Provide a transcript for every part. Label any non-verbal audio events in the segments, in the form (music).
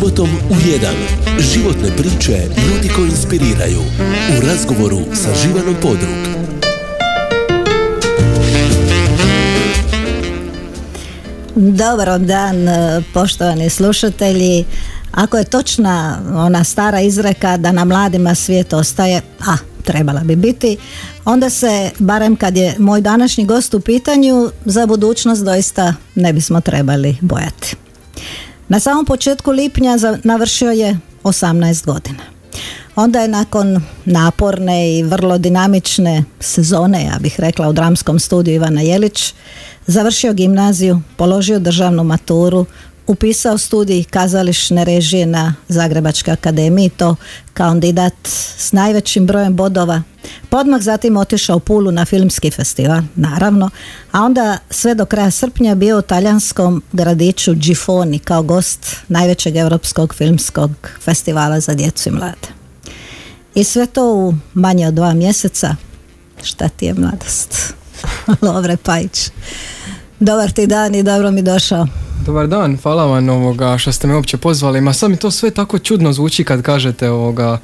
Subotom u 1. Životne priče ljudi koji inspiriraju. U razgovoru sa Živanom Podrug. Dobar dan, poštovani slušatelji. Ako je točna ona stara izreka da na mladima svijet ostaje, a trebala bi biti, onda se, barem kad je moj današnji gost u pitanju, za budućnost doista ne bismo trebali bojati. Na samom početku lipnja navršio je 18 godina. Onda je nakon naporne i vrlo dinamične sezone, ja bih rekla, u dramskom studiju Ivana Jelić, završio gimnaziju, položio državnu maturu, upisao studij kazališne režije na Zagrebačkoj akademiji, to kandidat s najvećim brojem bodova. Podmah zatim otišao u Pulu na filmski festival, naravno, a onda sve do kraja srpnja bio u talijanskom gradiću Gifoni kao gost najvećeg europskog filmskog festivala za djecu i mlade. I sve to u manje od dva mjeseca. Šta ti je mladost? (laughs) Lovre Pajić. Dobar ti dan i dobro mi došao. Dobar dan, hvala vam ovoga što ste me uopće pozvali. Ma sad mi to sve tako čudno zvuči kad kažete ovoga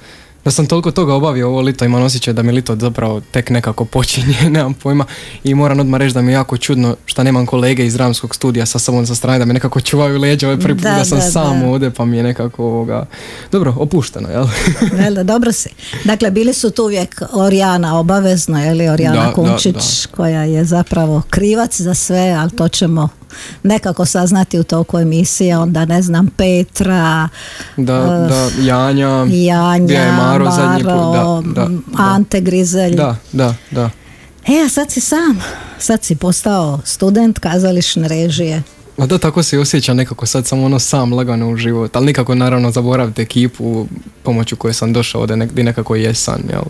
da sam toliko toga obavio ovo lito, imam osjećaj da mi lito zapravo tek nekako počinje, (laughs) nemam pojma i moram odmah reći da mi je jako čudno što nemam kolege iz ramskog studija sa sobom sa strane, da me nekako čuvaju leđa, ovaj prvi put da, sam sam ovdje pa mi je nekako ovoga, dobro, opušteno, jel? (laughs) da, dobro si. Dakle, bili su tu uvijek Orijana obavezno, je li Orijana Kunčić koja je zapravo krivac za sve, ali to ćemo nekako saznati u toku emisije, onda ne znam Petra da, uh, da, Janja Janja, Maro, Maro da, da, Ante Grizelj da, da, da E, a sad si sam, sad si postao student kazališne režije. A da, tako se osjeća nekako sad sam ono sam lagano u život, ali nikako naravno zaboraviti ekipu pomoću koje sam došao ovdje nek, nekako jesam, jel?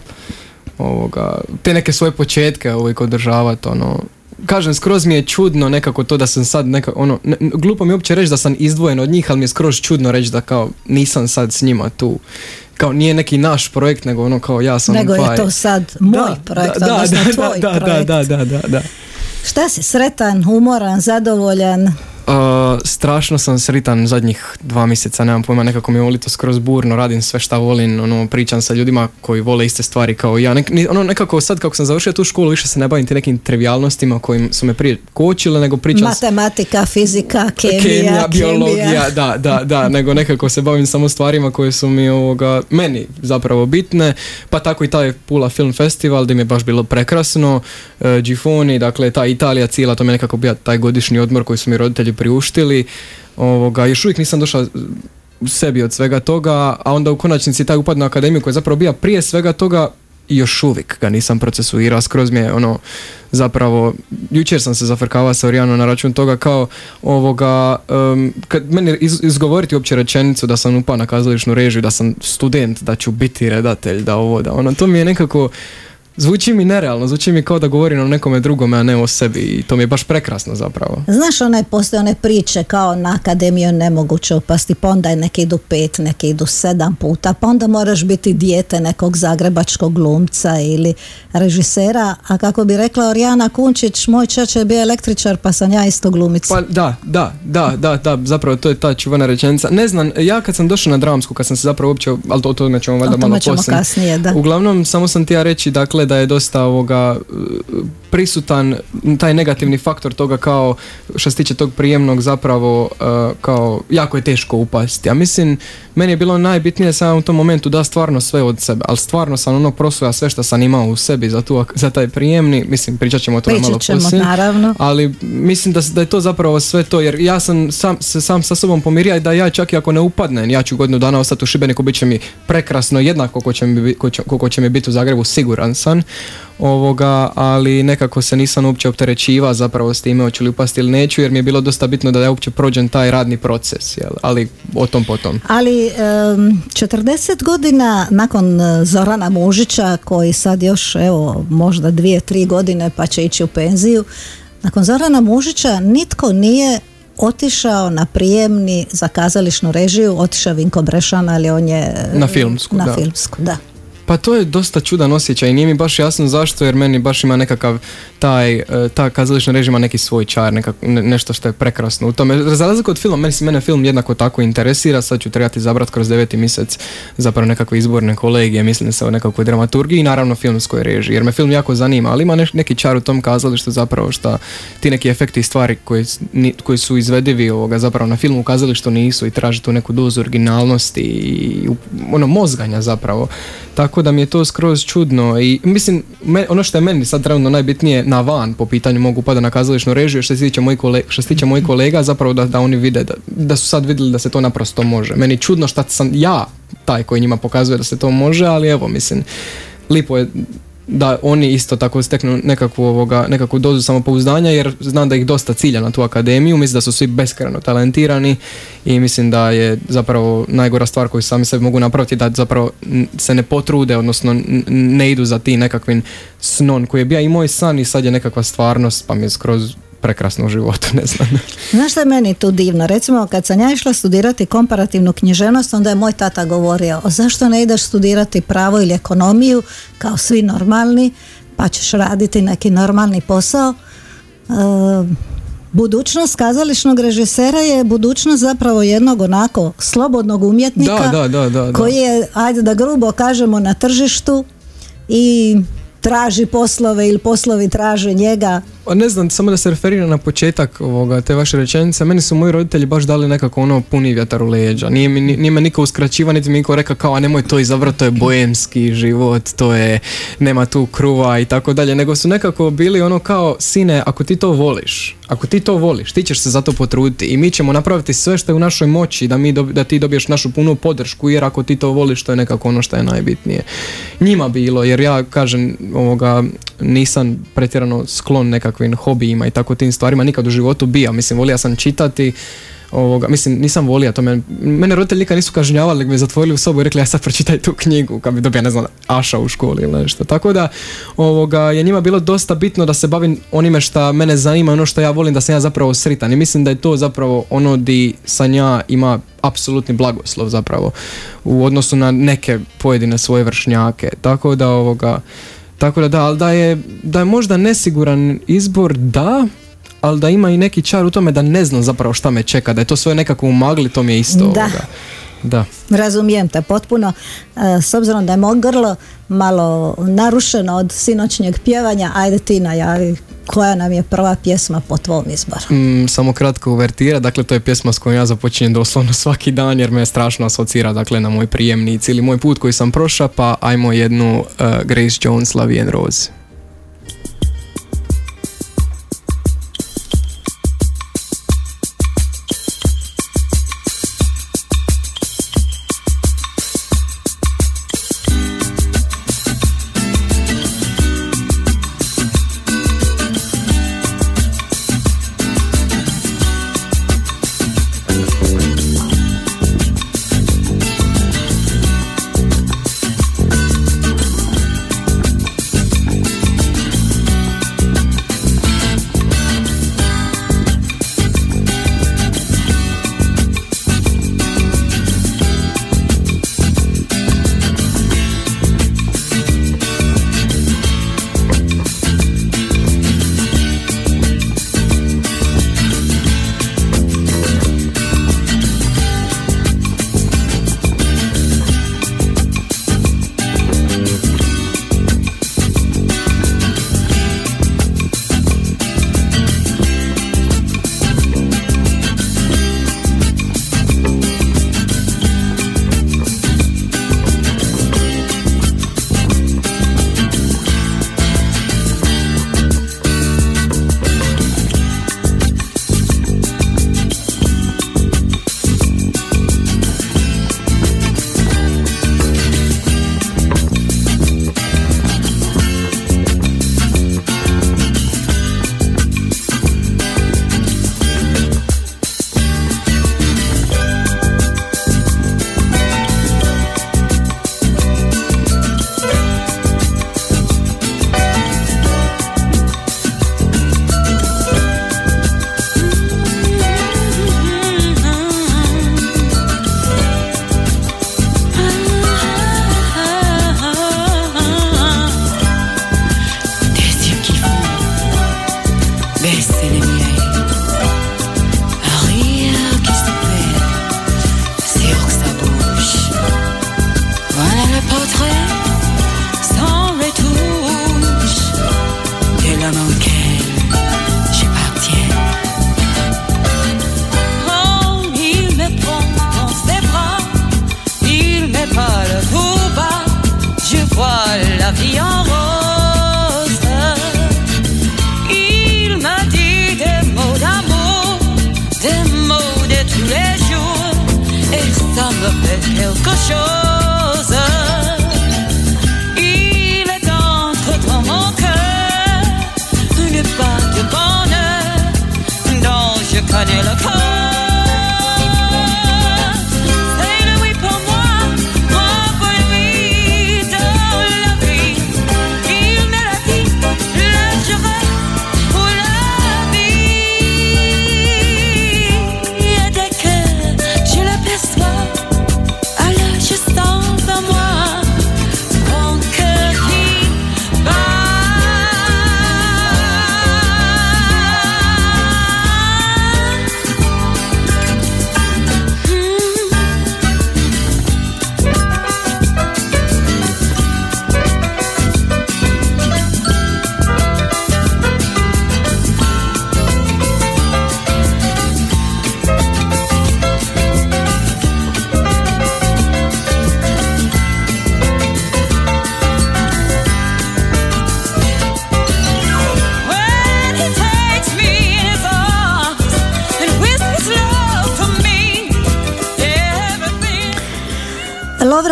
Ovoga, te neke svoje početke uvijek održavati, ono, kažem, skroz mi je čudno nekako to da sam sad neka, ono, glupo mi je uopće reći da sam izdvojen od njih, ali mi je skroz čudno reći da kao nisam sad s njima tu. Kao nije neki naš projekt, nego ono kao ja sam Nego je to sad moj projekt, da, odnosno da, tvoj da, projekt. Da, da, da, da. Šta si, sretan, humoran, zadovoljan? Strašno sam sritan zadnjih dva mjeseca, nemam pojma, nekako mi je volito skroz burno, radim sve šta volim, ono, pričam sa ljudima koji vole iste stvari kao ja. Nek, ono, nekako sad kako sam završio tu školu, više se ne bavim ti nekim trivialnostima kojim su me prije kočile, nego pričam... Matematika, fizika, kemija, kemija biologija, da, da, da, nego nekako se bavim samo stvarima koje su mi ovoga, meni zapravo bitne, pa tako i taj Pula Film Festival gdje mi je baš bilo prekrasno, e, Gifoni, dakle ta Italija cijela, to mi je nekako bio taj godišnji odmor koji su mi roditelji priuštili. Ovoga, još uvijek nisam došao sebi od svega toga, a onda u konačnici taj upad na akademiju koji je zapravo bio prije svega toga još uvijek ga nisam procesuirao, skroz mi je ono zapravo, jučer sam se zafrkavao sa Orijanom na račun toga kao ovoga, kad meni izgovoriti uopće rečenicu da sam upao na kazališnu režiju, da sam student, da ću biti redatelj, da ovo, da ono, to mi je nekako Zvuči mi nerealno, zvuči mi kao da govorim o nekome drugome, a ne o sebi i to mi je baš prekrasno zapravo. Znaš, one postoje one priče kao na akademiju nemoguće upasti, pa onda neki idu pet, neki idu sedam puta, pa onda moraš biti dijete nekog zagrebačkog glumca ili režisera, a kako bi rekla Orijana Kunčić, moj čač je bio električar, pa sam ja isto glumica. Pa da, da, da, da, da, zapravo to je ta čuvana rečenica. Ne znam, ja kad sam došao na dramsku, kad sam se zapravo uopće, ali to, to nećemo valjda malo kasnije, da. Uglavnom, samo sam ti ja reći, dakle, da je dosta ovoga prisutan taj negativni faktor toga kao što se tiče tog prijemnog zapravo uh, kao jako je teško upasti. Ja mislim, meni je bilo najbitnije samo u tom momentu da stvarno sve od sebe, ali stvarno sam ono prosvoja sve što sam imao u sebi za, tu, za taj prijemni, mislim pričat ćemo o tome malo poslije, naravno. ali mislim da, da je to zapravo sve to, jer ja sam sam, se sam sa sobom pomirio da ja čak i ako ne upadnem, ja ću godinu dana ostati u Šibeniku, bit će mi prekrasno jednako ko će mi, ko će mi biti u Zagrebu, siguran sam, ovoga, ali nekako se nisam uopće opterećiva zapravo s time hoću li upasti ili neću jer mi je bilo dosta bitno da ja uopće prođem taj radni proces, jel? ali o tom potom. Ali um, 40 godina nakon e, Zorana Mužića koji sad još evo možda dvije, tri godine pa će ići u penziju, nakon Zorana Mužića nitko nije otišao na prijemni za kazališnu režiju, otišao Vinko Brešan, ali on je na filmsku, na da. filmsku, da. Pa to je dosta čudan osjećaj i nije mi baš jasno zašto jer meni baš ima nekakav taj, e, ta kazališna režima neki svoj čar, nešto što je prekrasno u tome. Za od filma, meni se mene film jednako tako interesira, sad ću trebati izabrati kroz deveti mjesec zapravo nekakve izborne kolegije, mislim se o nekakvoj dramaturgiji i naravno filmskoj režiji, jer me film jako zanima, ali ima neki čar u tom kazalištu zapravo što ti neki efekti i stvari koji, koji su izvedivi ovoga zapravo na filmu u kazalištu nisu i traži tu neku dozu originalnosti i ono mozganja zapravo. Tako da mi je to skroz čudno i mislim, ono što je meni sad trenutno najbitnije na van po pitanju mogu pada na kazališnu režiju što se tiče mojih kolega, što se tiče mojih kolega zapravo da, da oni vide da, da su sad vidjeli da se to naprosto može. Meni čudno što sam ja taj koji njima pokazuje da se to može, ali evo mislim lipo je da oni isto tako steknu nekakvu, ovoga, nekakvu dozu samopouzdanja jer znam da ih dosta cilja na tu akademiju, mislim da su svi beskreno talentirani i mislim da je zapravo najgora stvar koju sami sebi mogu napraviti da zapravo se ne potrude, odnosno ne idu za ti nekakvim snon koji je bio. I moj san i sad je nekakva stvarnost pa mi je skroz prekrasno u životu, ne znam. Znaš što je meni tu divno? Recimo, kad sam ja išla studirati komparativnu književnost, onda je moj tata govorio, zašto ne ideš studirati pravo ili ekonomiju, kao svi normalni, pa ćeš raditi neki normalni posao. E, budućnost kazališnog režisera je budućnost zapravo jednog onako slobodnog umjetnika da, da, da, koji je, ajde da grubo kažemo, na tržištu i traži poslove ili poslovi traže njega ne znam, samo da se referira na početak ovoga, te vaše rečenice, meni su moji roditelji baš dali nekako ono puni vjetar u leđa. Nije, mi, nije me niko uskraćiva, niti mi niko rekao kao, a nemoj to izabrati, to je bojemski život, to je, nema tu kruva i tako dalje, nego su nekako bili ono kao, sine, ako ti to voliš, ako ti to voliš, ti ćeš se za to potruditi i mi ćemo napraviti sve što je u našoj moći da, mi da ti dobiješ našu punu podršku, jer ako ti to voliš, to je nekako ono što je najbitnije. Njima bilo, jer ja kažem, ovoga, nisam pretjerano sklon nekakvim hobijima i tako tim stvarima nikad u životu bija. Mislim, volio sam čitati, ovoga, mislim, nisam volio to. Mene, mene roditelji nikad nisu kažnjavali, me zatvorili u sobu i rekli, ja sad pročitaj tu knjigu, kad bi dobio, ne znam, Aša u školi ili nešto. Tako da, ovoga, je njima bilo dosta bitno da se bavim onime što mene zanima, ono što ja volim, da sam ja zapravo sritan. I mislim da je to zapravo ono di Sanja ima apsolutni blagoslov zapravo u odnosu na neke pojedine svoje vršnjake. Tako da, ovoga, tako da da, ali da je, da je možda nesiguran izbor, da, ali da ima i neki čar u tome da ne znam zapravo šta me čeka, da je to sve nekako u magli, to mi je isto. Da. Da. Razumijem te potpuno. E, s obzirom da je moj grlo malo narušeno od sinoćnjeg pjevanja, ajde ti najavi koja nam je prva pjesma po tvom izboru? Mm, samo kratko uvertira, dakle to je pjesma s kojom ja započinjem doslovno (laughs) svaki dan jer me strašno asocira dakle, na moj prijemnici ili moj put koji sam prošao, pa ajmo jednu uh, Grace Jones, Lavi and Rose. love the El show.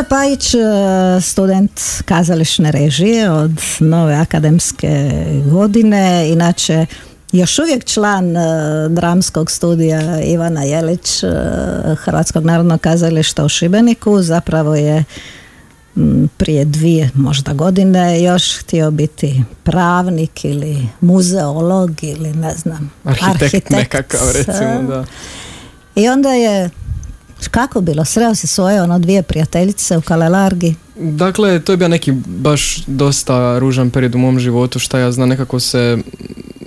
Pajić, e, student kazališne režije od nove akademske godine, inače još uvijek član e, dramskog studija Ivana Jelić e, Hrvatskog narodnog kazališta u Šibeniku, zapravo je prije dvije možda godine još htio biti pravnik ili muzeolog ili ne znam arhitekt, arhitekt. nekakav recimo da. I onda je kako bilo? Sreo si svoje ono dvije prijateljice u Kalelargi? Dakle, to je bio neki baš dosta ružan period u mom životu, šta ja znam, nekako se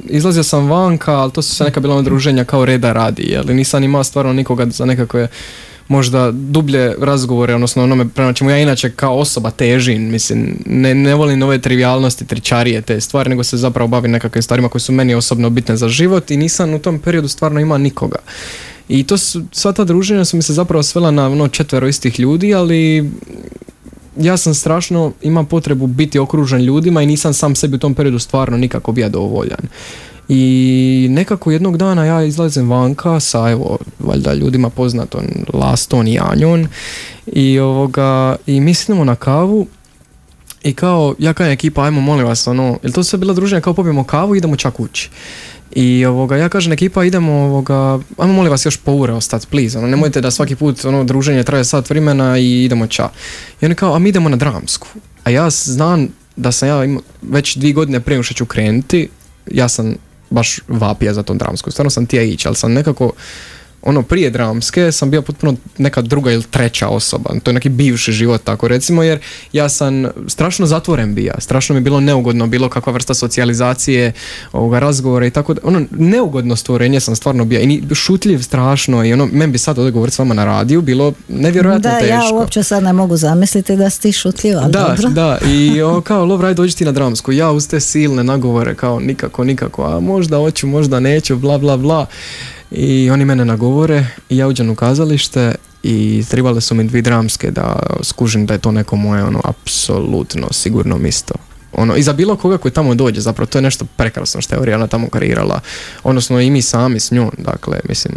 izlazio sam vanka, ali to su se neka bila ono druženja kao reda radi, jer nisam imao stvarno nikoga za nekakve možda dublje razgovore, odnosno onome prema čemu ja inače kao osoba težim, mislim, ne, ne volim ove trivialnosti, tričarije, te stvari, nego se zapravo bavim nekakvim stvarima koje su meni osobno bitne za život i nisam u tom periodu stvarno imao nikoga. I to su, sva ta druženja su mi se zapravo svela na ono četvero istih ljudi, ali ja sam strašno imam potrebu biti okružen ljudima i nisam sam sebi u tom periodu stvarno nikako bio dovoljan. I nekako jednog dana ja izlazim vanka sa evo valjda ljudima poznatom Laston i Anjon i ovoga i mislimo na kavu i kao ja kao ekipa ajmo molim vas ono, jel to sve bila druženja kao popijemo kavu i idemo čak kući. I ovoga, ja kažem ekipa idemo ovoga, ajmo molim vas još po ure ostati, please, ono, nemojte da svaki put ono druženje traje sat vremena i idemo ča. I oni kao, a mi idemo na dramsku. A ja znam da sam ja ima, već dvije godine prije što ću krenuti, ja sam baš vapija za tom dramsku. Stvarno sam tija ići, ali sam nekako ono prije dramske sam bio potpuno neka druga ili treća osoba. To je neki bivši život tako recimo jer ja sam strašno zatvoren bija. Strašno mi je bilo neugodno bilo kakva vrsta socijalizacije, ovoga razgovora i tako da. Ono neugodno stvorenje sam stvarno bio i šutljiv strašno i ono meni bi sad ovdje govoriti s vama na radiju bilo nevjerojatno da, teško. Da, ja uopće sad ne mogu zamisliti da si ti šutljiv, ali da, dobro. Da, i (laughs) o, kao Lovraj dođi ti na dramsku. Ja uz te silne nagovore kao nikako, nikako, a možda hoću, možda neću, bla, bla, bla i oni mene nagovore i ja uđem u kazalište i trebale su mi dvi dramske da skužim da je to neko moje ono apsolutno sigurno misto. Ono, i za bilo koga koji tamo dođe, zapravo to je nešto prekrasno što je Orijana tamo kreirala, odnosno i mi sami s njom, dakle, mislim,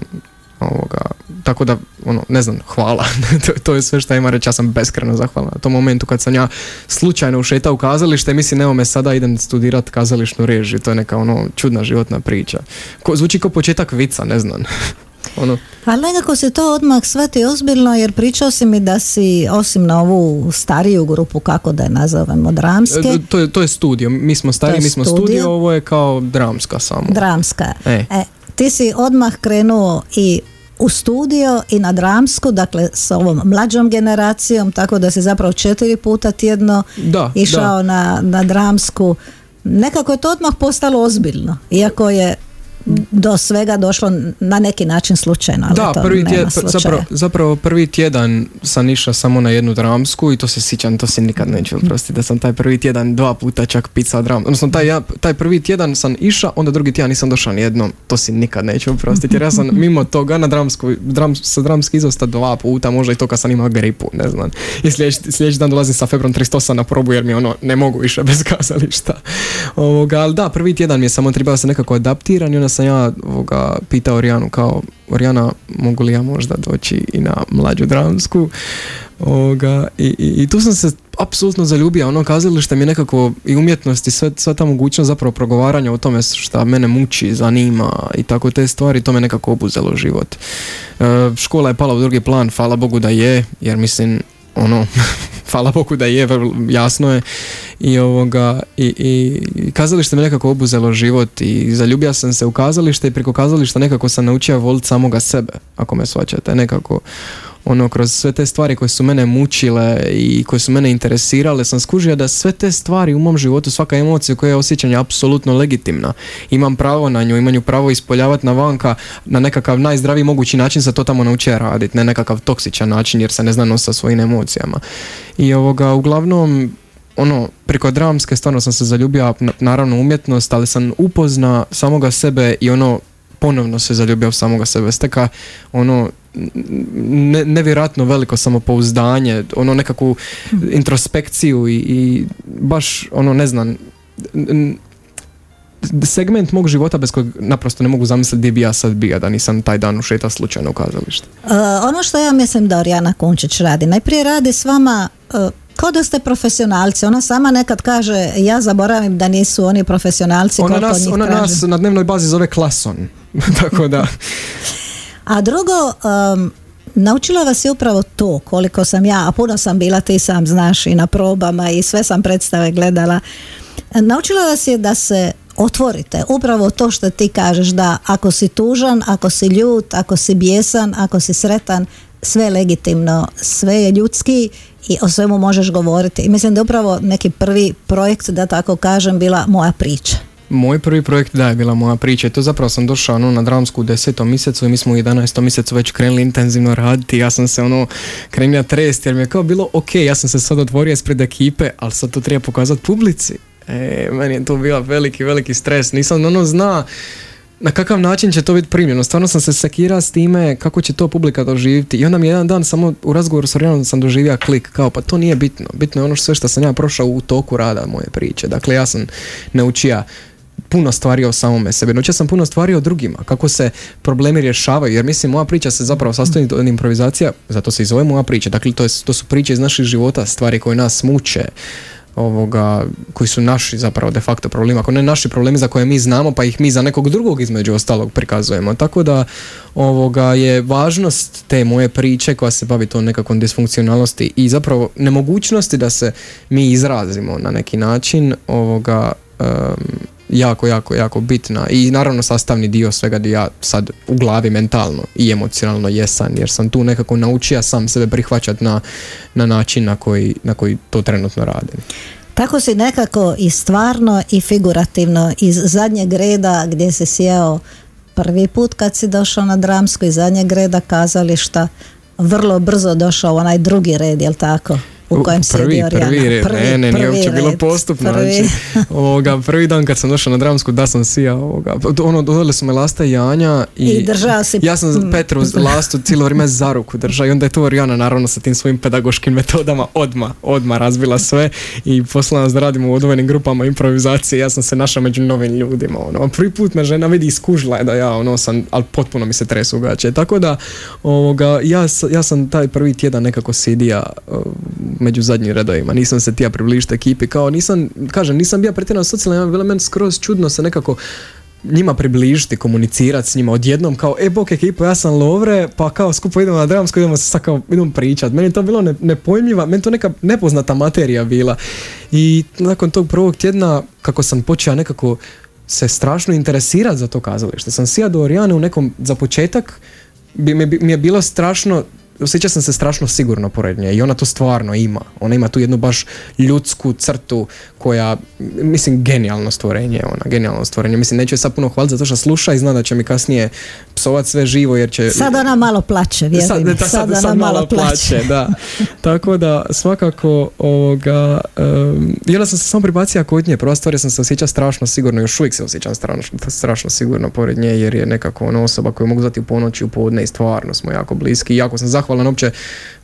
ovoga, tako da, ono, ne znam, hvala, (laughs) to, to, je sve što ima reći, ja sam beskreno zahvalan na tom momentu kad sam ja slučajno ušetao u kazalište, mislim, evo me sada idem studirat kazališnu režiju, to je neka ono čudna životna priča. Ko, zvuči kao početak vica, ne znam. (laughs) ono. Ali nekako se to odmah shvati ozbiljno jer pričao si mi da si osim na ovu stariju grupu kako da je nazovemo dramske. E, to, je, to je studio, mi smo stariji, mi smo studio. ovo je kao dramska samo. Dramska. E. e ti si odmah krenuo i u studio i na dramsku, dakle s ovom mlađom generacijom, tako da se zapravo četiri puta tjedno da, išao Na, na dramsku. Nekako je to odmah postalo ozbiljno, iako je do svega došlo na neki način slučajno. Ali da, prvi tjedan, zapravo, zapravo, prvi tjedan sam išao samo na jednu dramsku i to se sjećam, to se nikad neću oprostiti, da sam taj prvi tjedan dva puta čak pisao dram. Odnosno, taj, ja, taj prvi tjedan sam išao, onda drugi tjedan nisam došao ni jednom, to si nikad neću oprostiti, jer ja sam (laughs) mimo toga na dramsku, dram, sa dramski izosta dva puta, možda i to kad sam imao gripu, ne znam. I sljedeći, sljedeći dan dolazim sa febrom 38 na probu jer mi ono, ne mogu više bez kazališta. Ovoga, ali da, prvi tjedan mi je samo trebao se nekako adaptirati sam ja ovoga, pitao Orijanu kao Orijana, mogu li ja možda doći i na mlađu dramsku ovoga, i, i, i tu sam se apsolutno zaljubio, ono kazalište mi je nekako i umjetnost i sve, sva ta mogućnost zapravo progovaranja o tome šta mene muči, zanima i tako te stvari, to me nekako obuzelo život. E, škola je pala u drugi plan, hvala Bogu da je, jer mislim, ono, (laughs) hvala Bogu da je, jasno je. I ovoga i, i kazalište me nekako obuzelo život i zaljubio sam se u kazalište i preko kazališta nekako sam naučio voliti samoga sebe, ako me svaćate, nekako ono kroz sve te stvari koje su mene mučile i koje su mene interesirale sam skužio da sve te stvari u mom životu svaka emocija koja je osjećanje apsolutno legitimna imam pravo na nju, imam nju pravo ispoljavati na vanka na nekakav najzdraviji mogući način se to tamo naučio raditi, ne nekakav toksičan način jer se ne zna sa svojim emocijama i ovoga uglavnom ono, preko dramske stvarno sam se zaljubio naravno umjetnost, ali sam upozna samoga sebe i ono ponovno se zaljubio samoga sebe. Steka ono ne, nevjerojatno veliko samopouzdanje, ono nekakvu introspekciju i, i baš ono ne znam segment mog života bez kojeg naprosto ne mogu zamisliti gdje bi ja sad bio da nisam taj dan ušeta slučajno u kazalište. Uh, ono što ja mislim da Orijana Kunčić radi, najprije radi s vama uh, kao da ste profesionalci. Ona sama nekad kaže, ja zaboravim da nisu oni profesionalci. Ona, nas, ona nas na dnevnoj bazi zove klason. (laughs) Tako da. (laughs) A drugo, um, naučila vas je upravo to koliko sam ja, a puno sam bila, ti sam znaš i na probama i sve sam predstave gledala. Naučila vas je da se otvorite. Upravo to što ti kažeš da ako si tužan, ako si ljut, ako si bijesan, ako si sretan, sve je legitimno, sve je ljudski i o svemu možeš govoriti. I mislim da je upravo neki prvi projekt, da tako kažem, bila moja priča. Moj prvi projekt da je bila moja priča to zapravo sam došao ono, na dramsku u desetom mjesecu i mi smo u 11. mjesecu već krenuli intenzivno raditi ja sam se ono krenio trest jer mi je kao bilo ok, ja sam se sad otvorio ispred ekipe, ali sad to treba pokazati publici. E, meni je to bio veliki, veliki stres, nisam ono zna na kakav način će to biti primljeno. Stvarno sam se sekira s time kako će to publika doživjeti i onda mi jedan dan samo u razgovoru s Orijanom sam doživio klik kao pa to nije bitno. Bitno je ono sve što sam ja prošao u toku rada moje priče. Dakle ja sam naučio puno stvari o samome sebi. Naučio sam puno stvari o drugima, kako se problemi rješavaju, jer mislim moja priča se zapravo sastoji od improvizacija, zato se i zove moja priča. Dakle to, je, to su priče iz naših života, stvari koje nas muče, ovoga, koji su naši zapravo de facto problemi, ako ne naši problemi za koje mi znamo, pa ih mi za nekog drugog između ostalog prikazujemo. Tako da ovoga je važnost te moje priče koja se bavi to nekakvom disfunkcionalnosti i zapravo nemogućnosti da se mi izrazimo na neki način ovoga jako, jako, jako bitna i naravno sastavni dio svega gdje ja sad u glavi mentalno i emocionalno jesam jer sam tu nekako naučio sam sebe prihvaćati na, na način na koji, na koji to trenutno radim. Tako si nekako i stvarno i figurativno iz zadnjeg reda gdje si sjeo prvi put kad si došao na dramsko iz zadnjeg reda kazališta vrlo brzo došao onaj drugi red, jel tako? U kojem prvi, prvi, red, prvi, ne, ne, nije uopće bilo postupno. Prvi. Znači, (laughs) ovoga, prvi dan kad sam došao na dramsku, da sam sija, ovoga, ono, dodali su me Lasta i Janja i, I držao si... ja sam. Petru (laughs) Lastu cijelo vrijeme za ruku držao i onda je to Orijana naravno sa tim svojim pedagoškim metodama odma, odma razbila sve i poslala nas da radimo u odvojenim grupama improvizacije, ja sam se našao među novim ljudima, ono, prvi put me žena vidi iskužila je da ja, ono, sam, ali potpuno mi se tresu gaće, tako da, ovoga, ja, ja sam taj prvi tjedan nekako sidija među zadnjim redovima. Nisam se tija približiti ekipi, kao nisam, kažem, nisam bio pretjerano socijalan, bilo meni skroz čudno se nekako njima približiti, komunicirati s njima odjednom kao, e bok ekipo, ja sam Lovre, pa kao skupo idemo na dramsko, idemo se sad kao, idemo pričat. Meni to bilo ne, nepojmljiva, meni to neka nepoznata materija bila. I nakon tog prvog tjedna, kako sam počeo nekako se strašno interesirati za to kazalište. Sam sija do u nekom, za početak, bi, mi je bilo strašno osjeća sam se strašno sigurno pored nje i ona to stvarno ima. Ona ima tu jednu baš ljudsku crtu koja, mislim, genijalno stvorenje ona, genijalno stvorenje. Mislim, neću je sad puno hvaliti zato što sluša i zna da će mi kasnije psovat sve živo jer će... Sad ona malo plaće, vjerujem. Sad, da, sad, ona sad malo plaće, da. (laughs) Tako da svakako ovoga, um, onda sam se samo pribacio kod nje, prva stvar je sam se osjećao strašno sigurno, još uvijek se osjećam strašno, strašno sigurno pored nje jer je nekako ona osoba koju mogu zvati u ponoći u podne i stvarno smo jako bliski jako sam zahvalan uopće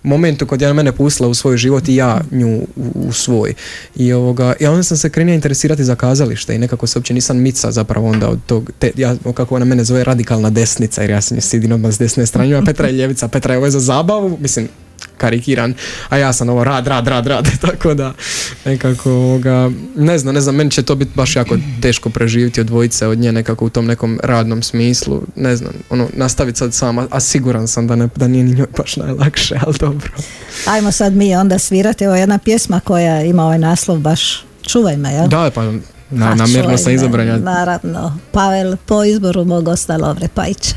momentu kad je mene pustila u svoj život i ja nju u, u svoj. I, ovoga, i onda sam se krenio interesirati za kazalište i nekako se uopće nisam mica zapravo onda od tog, te, ja, kako ona mene zove radikalna desnica jer ja sam sidim odmah s desne strane, a Petra je ljevica, Petra je ovo za zabavu, mislim, karikiran, a ja sam ovo rad, rad, rad, rad, (laughs) tako da nekako ovoga, ne znam, ne znam, meni će to biti baš jako teško preživjeti od dvojice od nje nekako u tom nekom radnom smislu, ne znam, ono, nastaviti sad sama, a siguran sam da, ne, da nije ni njoj baš najlakše, (laughs) ali dobro. Ajmo sad mi onda svirati, ovo jedna pjesma koja ima ovaj naslov baš Čuvaj me, jel? Da, pa na, namjerno sam izabran. Naravno, Pavel po izboru mog ostalo Lovre Pajića.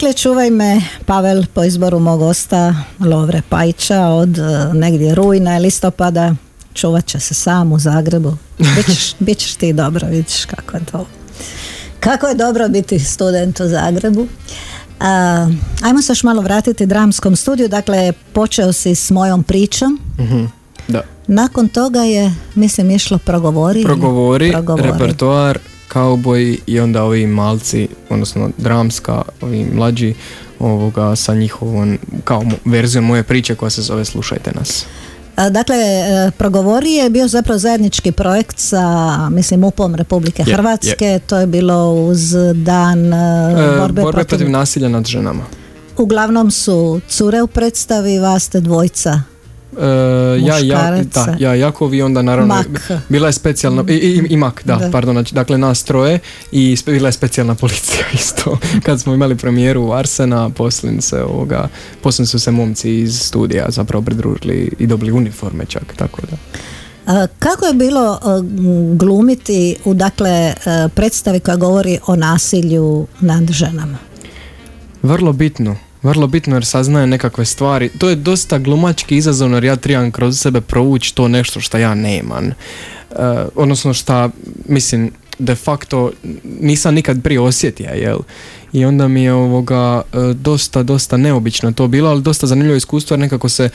Dakle, čuvaj me Pavel po izboru mog osta Lovre Pajča od e, negdje rujna i listopada čuvat će se sam u Zagrebu. Bićeš, (laughs) bićeš ti dobro, vidiš kako je to. Kako je dobro biti student u Zagrebu. A, ajmo se još malo vratiti dramskom studiju. Dakle, počeo si s mojom pričom. Mhm, da. Nakon toga je, mislim, išlo progovori. Progovori, progovori. repertoar, kauboj i onda ovi malci, odnosno dramska, ovi mlađi, ovoga sa njihovom kao verzijom moje priče koja se zove Slušajte nas. Dakle, e, progovori je bio zapravo zajednički projekt sa, mislim, UPom Republike Hrvatske. To je bilo uz dan e, borbe, borbe protiv nasilja nad ženama. Uglavnom su cure u predstavi, vas ste dvojca Uh, ja, ja, da, ja, Jakov i onda naravno Mak. bila je specijalna i, i, i Mak, da, pardon, znači, dakle nas troje i bila je specijalna (laughs) policija isto. Kad smo imali premijeru u Arsena poslije se ovoga, poslije su se momci iz studija zapravo pridružili i dobili uniforme čak, tako da. Kako je bilo glumiti u dakle predstavi koja govori o nasilju nad ženama? Vrlo bitno vrlo bitno jer saznaje nekakve stvari. To je dosta glumački izazovno jer ja trebam kroz sebe provući to nešto što ja nemam. Uh, odnosno šta, mislim, de facto nisam nikad prije osjetio, jel? I onda mi je ovoga e, dosta, dosta neobično to bilo, ali dosta zanimljivo iskustvo jer nekako se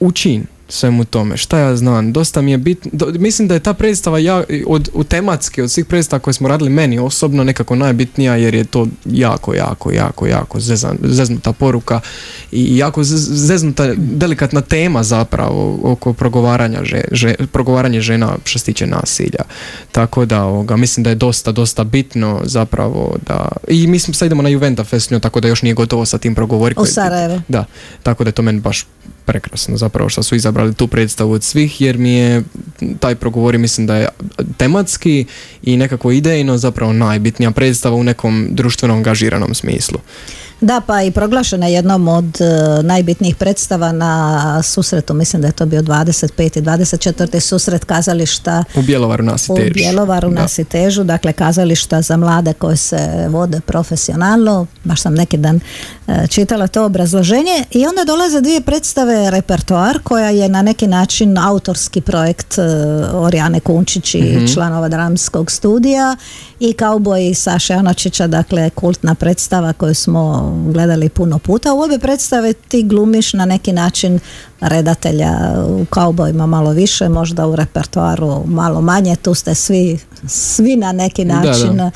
učin svemu tome. Šta ja znam, dosta mi je bitno, mislim da je ta predstava ja, od, u tematski od svih predstava koje smo radili meni osobno nekako najbitnija jer je to jako, jako, jako, jako zezan, zeznuta poruka i jako zeznuta delikatna tema zapravo oko progovaranja, že, progovaranje žena što se tiče nasilja. Tako da ovoga, mislim da je dosta, dosta bitno zapravo da i mislim sad idemo na Juventa Fest, tako da još nije gotovo sa tim progovori. U Sarajevo. Da, tako da je to meni baš prekrasno zapravo što su izabrali tu predstavu od svih jer mi je taj progovori mislim da je tematski i nekako idejno zapravo najbitnija predstava u nekom društveno angažiranom smislu. Da, pa i proglašena jednom od uh, najbitnijih predstava na susretu, mislim da je to bio 25. i 24. susret kazališta u Bjelovaru na U Bjelovaru na Sitežu, dakle kazališta za mlade koje se vode profesionalno, baš sam neki dan čitala to obrazloženje i onda dolaze dvije predstave repertoar koja je na neki način autorski projekt uh, Orijane Kunčić i mm članova dramskog studija i Kauboji Saše Anočića, dakle kultna predstava koju smo gledali puno puta. U obje predstave ti glumiš na neki način redatelja u kaubojima malo više, možda u repertoaru malo manje, tu ste svi, svi na neki način e,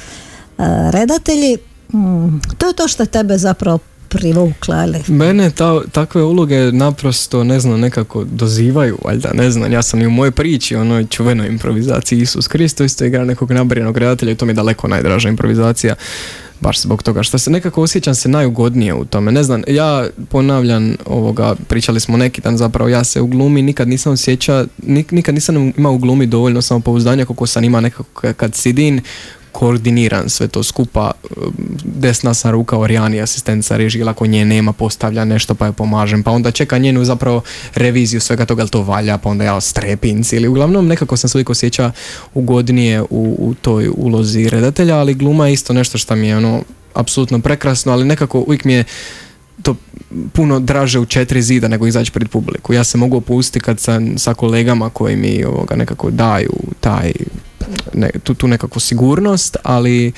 redatelji. Mm, to je to što tebe zapravo privukla ali... Mene ta, takve uloge naprosto, ne znam, nekako dozivaju, valjda, ne znam, ja sam i u mojoj priči, onoj čuvenoj improvizaciji Isus Kristo isto igra nekog nabrijenog redatelja i to mi je daleko najdraža improvizacija baš zbog toga što se nekako osjećam se najugodnije u tome. Ne znam, ja ponavljam ovoga, pričali smo neki dan zapravo, ja se u glumi nikad nisam osjećao, nikad nisam imao u glumi dovoljno samopouzdanja koliko sam ima nekako kad sidin koordiniran sve to skupa um, desna sam ruka Orijani asistenca režila ako nje nema postavlja nešto pa je pomažem pa onda čeka njenu zapravo reviziju svega toga to valja pa onda ja strepinc ili uglavnom nekako sam se uvijek osjeća ugodnije u, u toj ulozi redatelja ali gluma je isto nešto što mi je ono apsolutno prekrasno ali nekako uvijek mi je to puno draže u četiri zida nego izaći pred publiku. Ja se mogu opustiti kad sam sa kolegama koji mi ovoga nekako daju taj ne, tu, tu nekakvu sigurnost, ali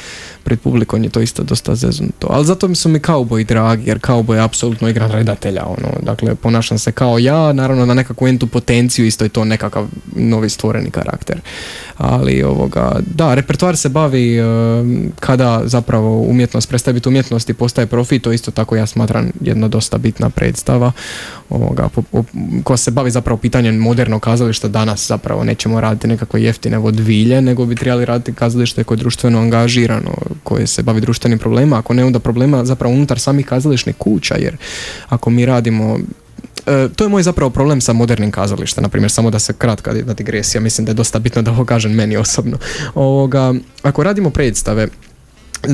pred publikom je to isto dosta zeznuto. Ali zato mi su mi kauboj dragi, jer kauboj je apsolutno igra redatelja. Ono. Dakle, ponašam se kao ja, naravno na nekakvu entu potenciju, isto je to nekakav novi stvoreni karakter. Ali ovoga, da, repertoar se bavi kada zapravo umjetnost prestaje biti umjetnost i postaje profit, to isto tako ja smatram jedna dosta bitna predstava ovoga, koja se bavi zapravo pitanjem modernog kazališta danas zapravo nećemo raditi nekakve jeftine vodvilje, nego bi trebali raditi kazalište koje je društveno angažirano, koje se bavi društvenim problemima, ako ne onda problema zapravo unutar samih kazališnih kuća, jer ako mi radimo e, to je moj zapravo problem sa modernim kazalištem, na primjer, samo da se kratka digresija, mislim da je dosta bitno da ovo kažem meni osobno. Ovoga, ako radimo predstave,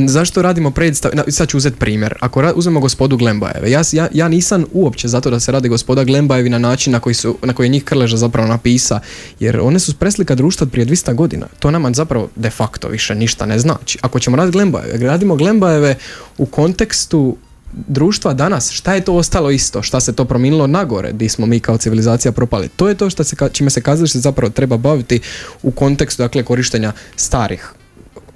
zašto radimo predstav, sad ću uzeti primjer, ako uzmemo gospodu Glembajeve, ja, ja, ja, nisam uopće zato da se radi gospoda Glembajevi na način na koji, su, na koji njih Krleža zapravo napisa, jer one su preslika društva prije 200 godina, to nama zapravo de facto više ništa ne znači. Ako ćemo raditi Glembajeve, radimo Glembajeve u kontekstu društva danas, šta je to ostalo isto, šta se to promijenilo nagore, di smo mi kao civilizacija propali. To je to što se, čime se kazalište zapravo treba baviti u kontekstu dakle, korištenja starih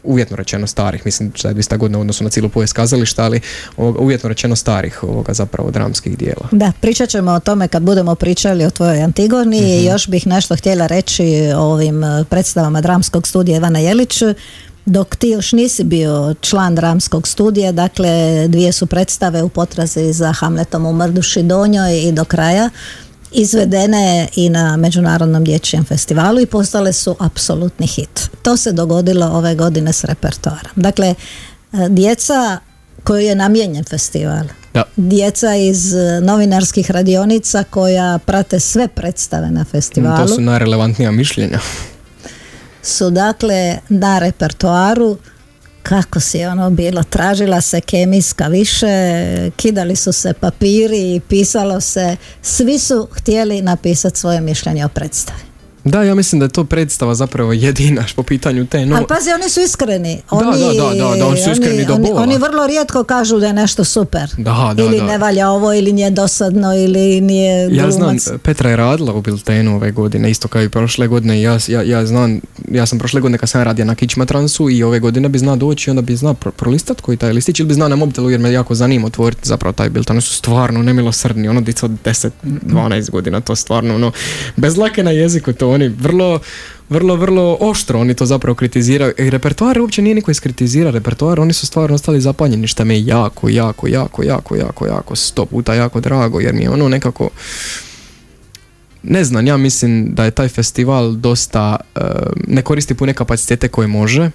uvjetno rečeno starih, mislim da je 200 godina u odnosu na cijelu povijest kazališta, ali ovoga, uvjetno rečeno starih ovoga zapravo dramskih dijela. Da, pričat ćemo o tome kad budemo pričali o tvojoj Antigoni i mhm. još bih nešto htjela reći o ovim eh, predstavama dramskog studija Ivana Jelić dok ti još nisi bio član dramskog studija, dakle dvije su predstave u potrazi za Hamletom u Mrduši Donjoj i do kraja izvedene i na Međunarodnom dječjem festivalu i postale su apsolutni hit. To se dogodilo ove godine s repertoarom. Dakle, e, djeca koju je namijenjen festival. Da. Djeca iz e, novinarskih radionica koja prate sve predstave na festivalu To su najrelevantnija mišljenja. su dakle na repertoaru kako si ono bilo, tražila se kemijska više, kidali su se papiri i pisalo se, svi su htjeli napisati svoje mišljenje o predstavi. Da, ja mislim da je to predstava zapravo jedina po pitanju te. No, Ali pazi, oni su iskreni. Oni, da, da, da, da, oni su iskreni do oni, bola. oni vrlo rijetko kažu da je nešto super. Da, da, ili da. ne valja ovo, ili nije dosadno, ili nije Ja glumac. znam, Petra je radila u Biltenu ove godine, isto kao i prošle godine. Ja, ja, ja znam, ja sam prošle godine kad sam radio na Kičmatransu i ove godine bi znao doći i onda bi znao pro, prolistat koji taj listić ili bi znao na mobitelu jer me jako zanima otvoriti zapravo taj Bilten. Oni su stvarno nemilosrdni, ono dica od 10-12 godina, to stvarno ono, bez lake na jeziku to oni vrlo vrlo, vrlo oštro oni to zapravo kritiziraju. I repertoar uopće nije niko iskritizira repertoar, oni su stvarno ostali zapanjeni što me je jako, jako, jako, jako, jako, jako, sto puta jako drago jer mi je ono nekako ne znam, ja mislim da je taj festival dosta, e, ne koristi pune kapacitete koje može.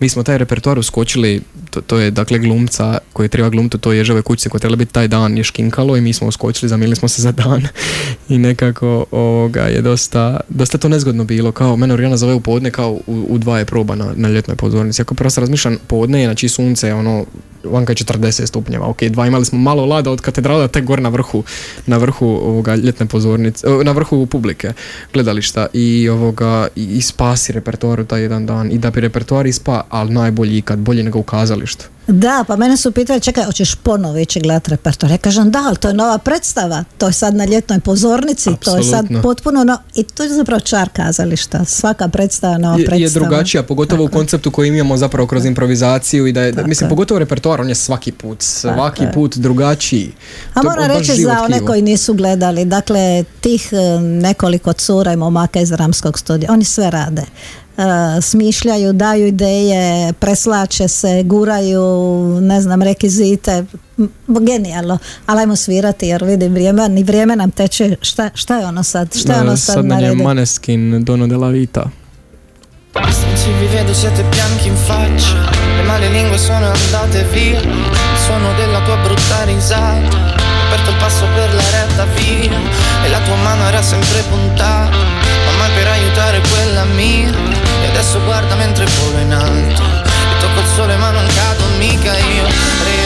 Mi smo taj repertoar uskočili, to, to je dakle glumca koji treba glumiti u toj ježove kućice koja treba biti taj dan je škinkalo i mi smo uskočili, zamili smo se za dan (laughs) i nekako ovoga je dosta, dosta to nezgodno bilo, kao mene Orijana zove u podne kao u, u dva je proba na, na ljetnoj pozornici. Ako prvo se razmišljam, podne je, znači sunce je ono, vanka je 40 stupnjeva, ok, dva imali smo malo lada od katedrala tek gore na vrhu, na vrhu ovoga ljetne pozornice, o, na vrhu publike gledališta i ovoga i, i spasi repertoar u taj jedan dan i da bi repertoar ispa, ali najbolji ikad, bolji nego u kazalištu. Da, pa mene su pitali, čekaj, hoćeš ponovo ići gledati repertoar? Ja kažem, da, ali to je nova predstava, to je sad na ljetnoj pozornici, to je sad potpuno, no, i to je zapravo čar kazališta, svaka predstava nova je, je predstava. drugačija, pogotovo u Tako je. konceptu koji imamo zapravo kroz improvizaciju i da je, Tako mislim, je. pogotovo repertoar, on je svaki put, svaki je. put drugačiji. A To je moram reći za one koji nisu gledali, dakle tih e, nekoliko cura i momaka iz Ramskog studija, oni sve rade. E, smišljaju, daju ideje, preslače se, guraju, ne znam, rekvizite, M, genijalno, ali ajmo svirati jer vidim vrijeme, ni vrijeme nam teče, šta, šta je ono sad, šta je ono E, sad, sad nam je? Maneskin Dono della Vita. Se vi vedo siete bianchi in faccia. Le male lingue sono andate via. Il suono della tua brutta risata. Ho aperto il passo per la retta via E la tua mano era sempre puntata per aiutare quella mia. E adesso guarda mentre volo in alto. E tocco il sole ma non cado mica io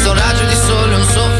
questo raggio di sole un soffitto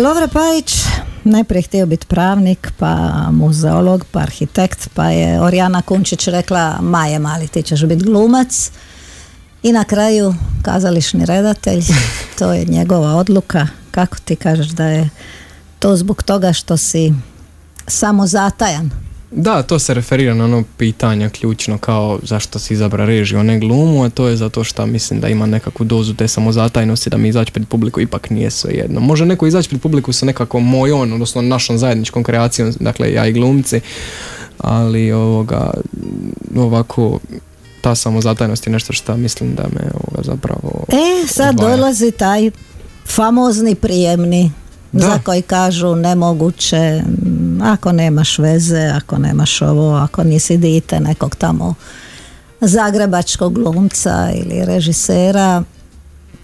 Lovre Pajić najprije htio biti pravnik, pa muzeolog, pa arhitekt, pa je Orijana Kunčić rekla Maje mali ti ćeš biti glumac i na kraju kazališni redatelj, (laughs) to je njegova odluka. Kako ti kažeš da je to zbog toga što si samo zatajan? Da, to se referira na ono pitanje ključno kao zašto si izabra režiju, a ne glumu, a to je zato što mislim da ima nekakvu dozu te samozatajnosti da mi izaći pred publiku ipak nije sve jedno. Može neko izaći pred publiku sa nekakvom mojom, odnosno našom zajedničkom kreacijom, dakle ja i glumci, ali ovoga, ovako ta samozatajnost je nešto što mislim da me ovoga zapravo E, sad odvaja. dolazi taj famozni prijemni Da. za koji kažu nemoguće mm, ako nemaš veze, ako nemaš ovo, ako nisi dite nekog tamo zagrebačkog glumca ili režisera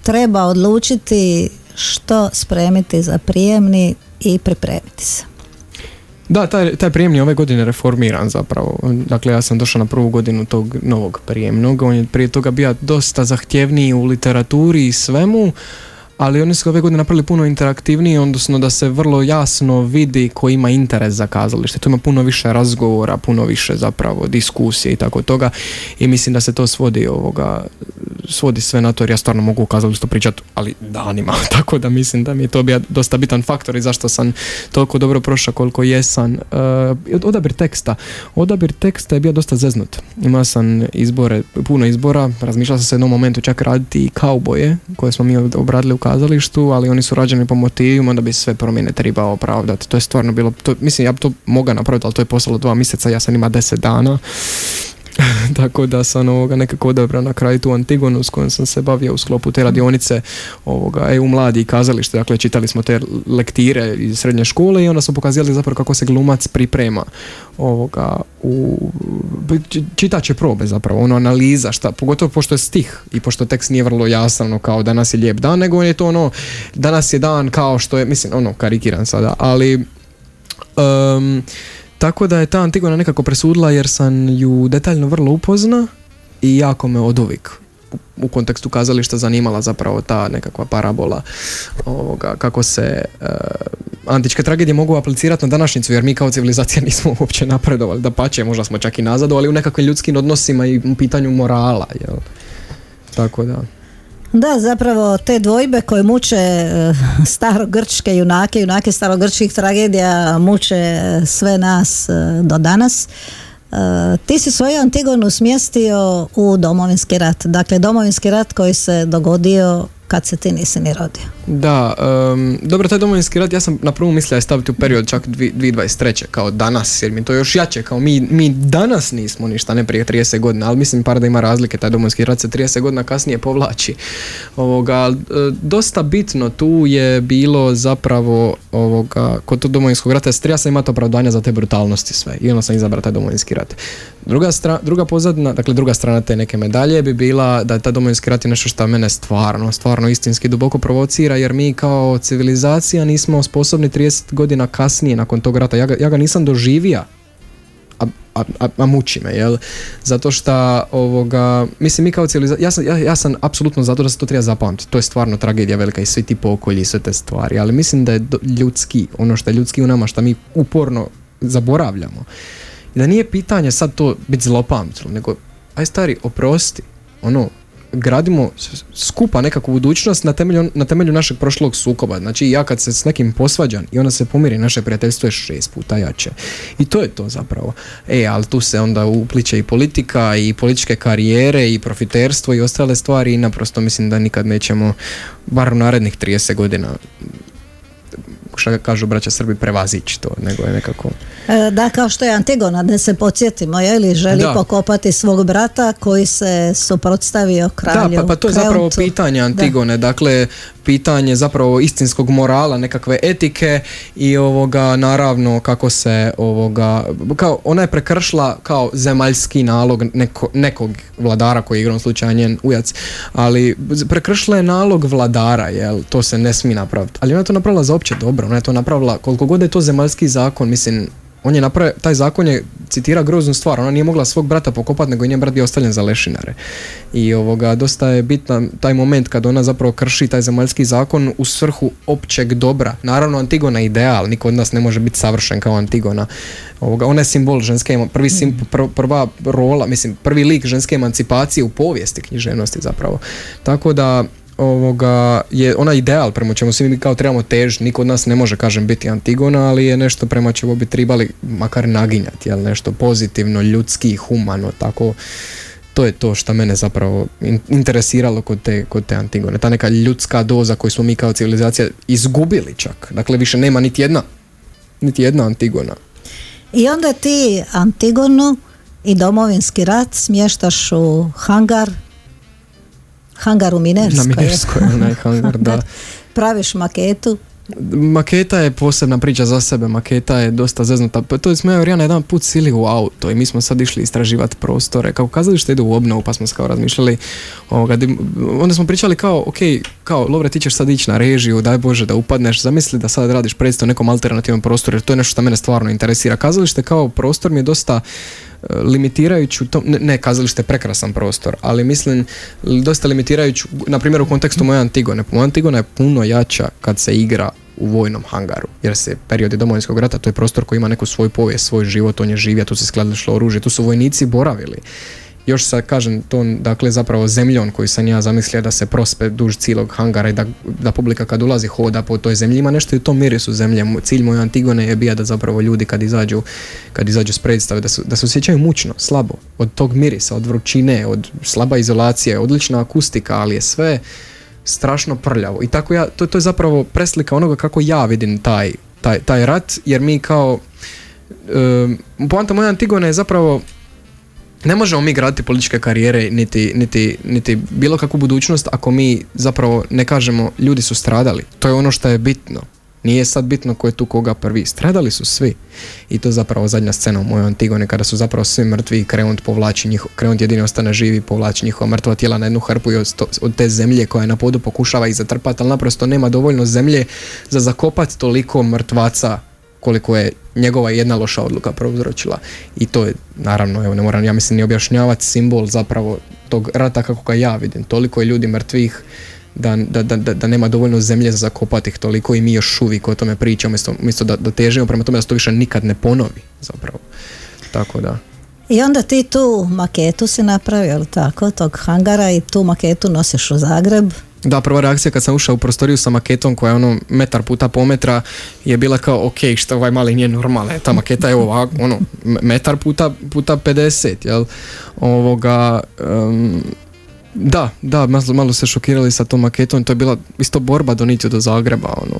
treba odlučiti što spremiti za prijemni i pripremiti se. Da, taj, taj prijemni je ove godine reformiran zapravo. Dakle, ja sam došao na prvu godinu tog novog prijemnog. On je prije toga bio dosta zahtjevniji u literaturi i svemu, ali oni su ove godine napravili puno interaktivniji, odnosno da se vrlo jasno vidi ko ima interes za kazalište. Tu ima puno više razgovora, puno više zapravo diskusije i tako toga i mislim da se to svodi ovoga svodi sve na to jer ja stvarno mogu u kazalištu pričati, ali danima, (laughs) tako da mislim da mi je to bio dosta bitan faktor i zašto sam toliko dobro prošao koliko jesam. Uh, odabir teksta. Odabir teksta je bio dosta zeznut. Imao sam izbore, puno izbora, razmišljao sam se u jednom momentu čak raditi i kauboje koje smo mi obradili u kazalištu, ali oni su rađeni po motivima, onda bi sve promjene trebao opravdati. To je stvarno bilo, to, mislim ja bi to mogao napraviti, ali to je poslalo dva mjeseca, ja sam ima deset dana. (laughs) tako da sam ovoga nekako odabrao na kraju tu Antigonu s kojom sam se bavio u sklopu te radionice ovoga EU mladi i kazalište, dakle čitali smo te lektire iz srednje škole i onda smo pokazali zapravo kako se glumac priprema ovoga u čitaće probe zapravo, ono analiza šta, pogotovo pošto je stih i pošto tekst nije vrlo jasan ono, kao danas je lijep dan, nego je to ono danas je dan kao što je, mislim ono karikiram sada, ali um, tako da je ta Antigona nekako presudila jer sam ju detaljno vrlo upozna i jako me od uvijek u, kontekstu kazališta zanimala zapravo ta nekakva parabola ovoga, kako se e, antičke tragedije mogu aplicirati na današnjicu jer mi kao civilizacija (laughs) nismo uopće napredovali da pače, možda smo čak i nazadovali u nekakvim ljudskim odnosima i pitanju morala jel? tako da Da, zapravo te dvojbe koje muče e, starogrčke junake, junake starogrčkih tragedija muče e, sve nas e, do danas. Ti si svoju Antigonu smjestio u domovinski rat. Dakle, domovinski rat koji se dogodio kad se ti nisi ni rodio. Da, em, dobro, taj domovinski rat, ja sam na prvu mislio je staviti u period čak dvi- 2023. kao danas, jer mi to još jače, kao mi, mi danas nismo ništa, ne prije 30 godina, ali mislim par da ima razlike, taj domovinski rat se 30 godina kasnije povlači. Ovoga, e, dosta bitno tu je bilo zapravo ovoga, kod tog domovinskog rata, ja sam imati opravdanja za te brutalnosti sve i onda sam izabrao taj domovinski rat. Druga, stra- druga pozadina, dakle druga strana te neke medalje bi bila da je taj domovinski rat je nešto što mene stvarno, stvarno istinski duboko provocira jer mi kao civilizacija nismo sposobni 30 godina kasnije nakon tog rata, ja ga, ja ga nisam doživija a, a, a, a muči me, jel? Zato što ovoga, mislim mi kao civilizacija, ja sam, ja, ja sam apsolutno zato da se to treba zapamtiti, to je stvarno tragedija velika i svi ti pokolji i sve te stvari, ali mislim da je do- ljudski, ono što je ljudski u nama, što mi uporno zaboravljamo. I da nije pitanje sad to biti zlopamtilo, nego aj stari, oprosti, ono, gradimo skupa nekakvu budućnost na temelju, na temelju našeg prošlog sukoba. Znači ja kad se s nekim posvađam i onda se pomiri, naše prijateljstvo je šest puta jače. I to je to zapravo. E, ali tu se onda upliče i politika i političke karijere i profiterstvo i ostale stvari i naprosto mislim da nikad nećemo, bar u narednih 30 godina, šta kažu braća Srbi, prevazići to, nego je nekako... E, Da, kao što je Antigona, da se podsjetimo, je li želi Da. pokopati svog brata koji se suprotstavio kralju Da, pa, pa to je zapravo Kreontu. pitanje Antigone, dakle pitanje zapravo istinskog morala, nekakve etike i ovoga naravno kako se ovoga, kao ona je prekršila kao zemaljski nalog neko, nekog vladara koji je igrom slučaja njen ujac, ali prekršila je nalog vladara, jel, to se ne smije napraviti, ali ona je to napravila za opće dobro, ona je to napravila, koliko god je to zemaljski zakon, mislim, on je napravio, taj zakon je citira groznu stvar, ona nije mogla svog brata pokopati nego je njen brat bio ostavljen za lešinare. I ovoga, dosta je bitan taj moment kad ona zapravo krši taj zemaljski zakon u svrhu općeg dobra. Naravno Antigona je ideal, niko od nas ne može biti savršen kao Antigona. Ovoga, ona je simbol ženske, prvi sim, prva rola, mislim, prvi lik ženske emancipacije u povijesti književnosti zapravo. Tako da ovoga, je ona ideal prema čemu svi mi kao trebamo težiti, niko od nas ne može kažem biti Antigona, ali je nešto prema čemu bi trebali makar naginjati, jel nešto pozitivno, ljudski, humano, tako to je to što mene zapravo interesiralo kod te, kod te Antigone. Ta neka ljudska doza koju smo mi kao civilizacija izgubili čak. Dakle, više nema niti jedna, niti jedna Antigona. I onda ti Antigonu i domovinski rat smještaš u hangar hangar u Minerskoj. Na Minerskoj, onaj hangar, (laughs) da. Praviš maketu. Maketa je posebna priča za sebe, maketa je dosta zeznuta. Pa to smo ja jedan put sili u auto i mi smo sad išli istraživati prostore. Kao kazalište ide u obnovu pa smo kao razmišljali. Ovoga, onda smo pričali kao, ok, kao Lovre ti ćeš sad ići na režiju, daj Bože da upadneš, zamisli da sad radiš predstavu nekom alternativnom prostoru jer to je nešto što mene stvarno interesira. Kazalište kao prostor mi je dosta limitirajući to, ne, ne kazalište je prekrasan prostor, ali mislim dosta limitirajući, na primjer u kontekstu moje Antigone. Moja Antigona je puno jača kad se igra u vojnom hangaru, jer se periodi domovinskog rata, to je prostor koji ima neku svoj povijest, svoj život, on je živio, tu se skladilo oružje, tu su vojnici boravili još sad kažem to dakle zapravo zemljon koji sam ja zamislio da se prospe duž cijelog hangara i da, da publika kad ulazi hoda po toj zemlji ima nešto i u tom mirisu zemlje. Cilj moje Antigone je bija da zapravo ljudi kad izađu kad izađu s predstave da, su, da se osjećaju mučno, slabo od tog mirisa, od vrućine od slaba izolacije, odlična akustika ali je sve strašno prljavo. I tako ja, to, to je zapravo preslika onoga kako ja vidim taj, taj, taj rat jer mi kao um, poanta moja Antigone je zapravo ne možemo mi graditi političke karijere niti, niti, niti bilo kakvu budućnost ako mi zapravo ne kažemo ljudi su stradali. To je ono što je bitno. Nije sad bitno ko je tu koga prvi. Stradali su svi. I to zapravo zadnja scena u mojoj Antigone kada su zapravo svi mrtvi i Kreont povlači njihov, Kreont jedini ostane živi povlači njihova mrtva tijela na jednu hrpu i od, od te zemlje koja je na podu pokušava ih zatrpati, ali naprosto nema dovoljno zemlje za zakopati toliko mrtvaca koliko je njegova jedna loša odluka prouzročila. I to je, naravno, evo ne moram ja mislim ni objašnjavati simbol zapravo tog rata kako ga ja vidim. Toliko je ljudi mrtvih da, da, da, da nema dovoljno zemlje za zakopati ih toliko i mi još uvijek o tome pričamo umjesto, da, da težimo prema tome da se to više nikad ne ponovi zapravo. Tako da. I onda ti tu maketu si napravio, tako, tog hangara i tu maketu nosiš u Zagreb da, prva reakcija kad sam ušao u prostoriju sa maketom koja je ono metar puta po metra je bila kao ok, što ovaj mali nije normalno, ta maketa je ovako, ono, metar puta, puta 50, jel? Ovoga, da, da, malo, malo se šokirali sa tom maketom, to je bila isto borba doniti do Zagreba, ono,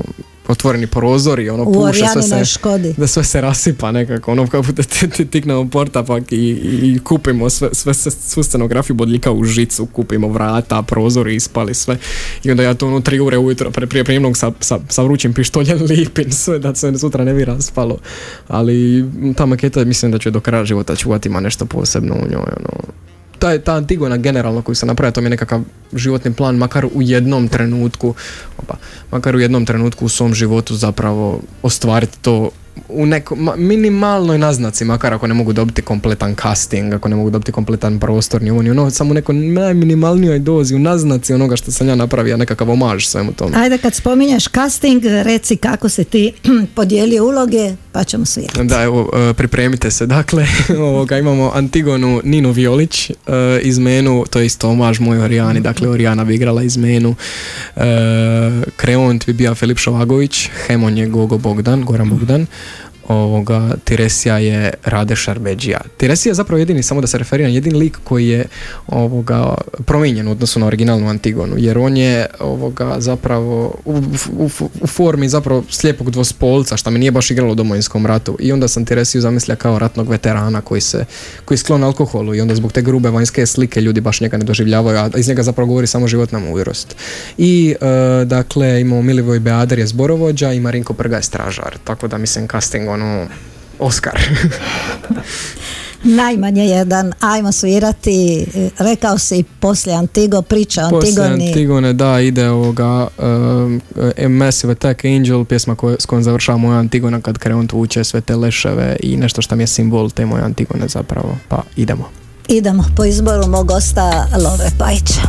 otvoreni prozori, ono u puša, sve se, škodi. da sve se rasipa nekako, ono kako da tiknemo portapak i, i, kupimo sve, sve, svu scenografiju bodljika u žicu, kupimo vrata, prozori, ispali sve. I onda ja to ono tri ure ujutro pre, prije primnog sa, sa, sa vrućim pištoljem (laughs) lipim sve da se sutra ne bi raspalo, ali ta maketa mislim da će do kraja života čuvati ima nešto posebno u njoj, ono, ta, ta Antigona generalno koju sam napravio, to mi je nekakav životni plan, makar u jednom trenutku, opa, makar u jednom trenutku u svom životu zapravo ostvariti to u nekom minimalnoj naznaci, makar ako ne mogu dobiti kompletan casting, ako ne mogu dobiti kompletan prostor, ni ovo ni ono, samo u nekoj najminimalnijoj dozi, u naznaci onoga što sam ja napravio, nekakav omaž svemu tome. Ajde kad spominješ casting, reci kako se ti (clears throat) podijelio uloge, pa ćemo svirati. Da, evo, e, pripremite se. Dakle, (laughs) ovoga, imamo Antigonu Ninu Violić e, iz Menu, to je isto omaž moj Orijani, dakle Orijana bi igrala iz Menu. E, Kreont bi bio Filip Šovagović, Hemon je Gogo Bogdan, Goran Bogdan ovoga, Tiresija je Rade Šarbeđija. Tiresija je zapravo jedini, samo da se referiram, jedini lik koji je ovoga, promijenjen u odnosu na originalnu Antigonu, jer on je ovoga, zapravo u, u, u formi zapravo slijepog dvospolca, što mi nije baš igralo u domovinskom ratu i onda sam Tiresiju zamislio kao ratnog veterana koji se koji sklon alkoholu i onda zbog te grube vanjske slike ljudi baš njega ne doživljavaju, a iz njega zapravo govori samo životna mudrost. I e, dakle imamo Milivoj Beader je zborovođa i Marinko Prga je stražar, tako da mislim casting ono Oscar. (laughs) Najmanje jedan, ajmo svirati, rekao si poslije Antigo, priča o Poslije. Antigone, da, ide ovoga uh, Massive Attack Angel, pjesma koje, s kojom završava moja Antigona kad kreon tuče sve te leševe i nešto što mi je simbol te moje Antigone zapravo. Pa idemo. Idemo po izboru mog gosta Love Pajića.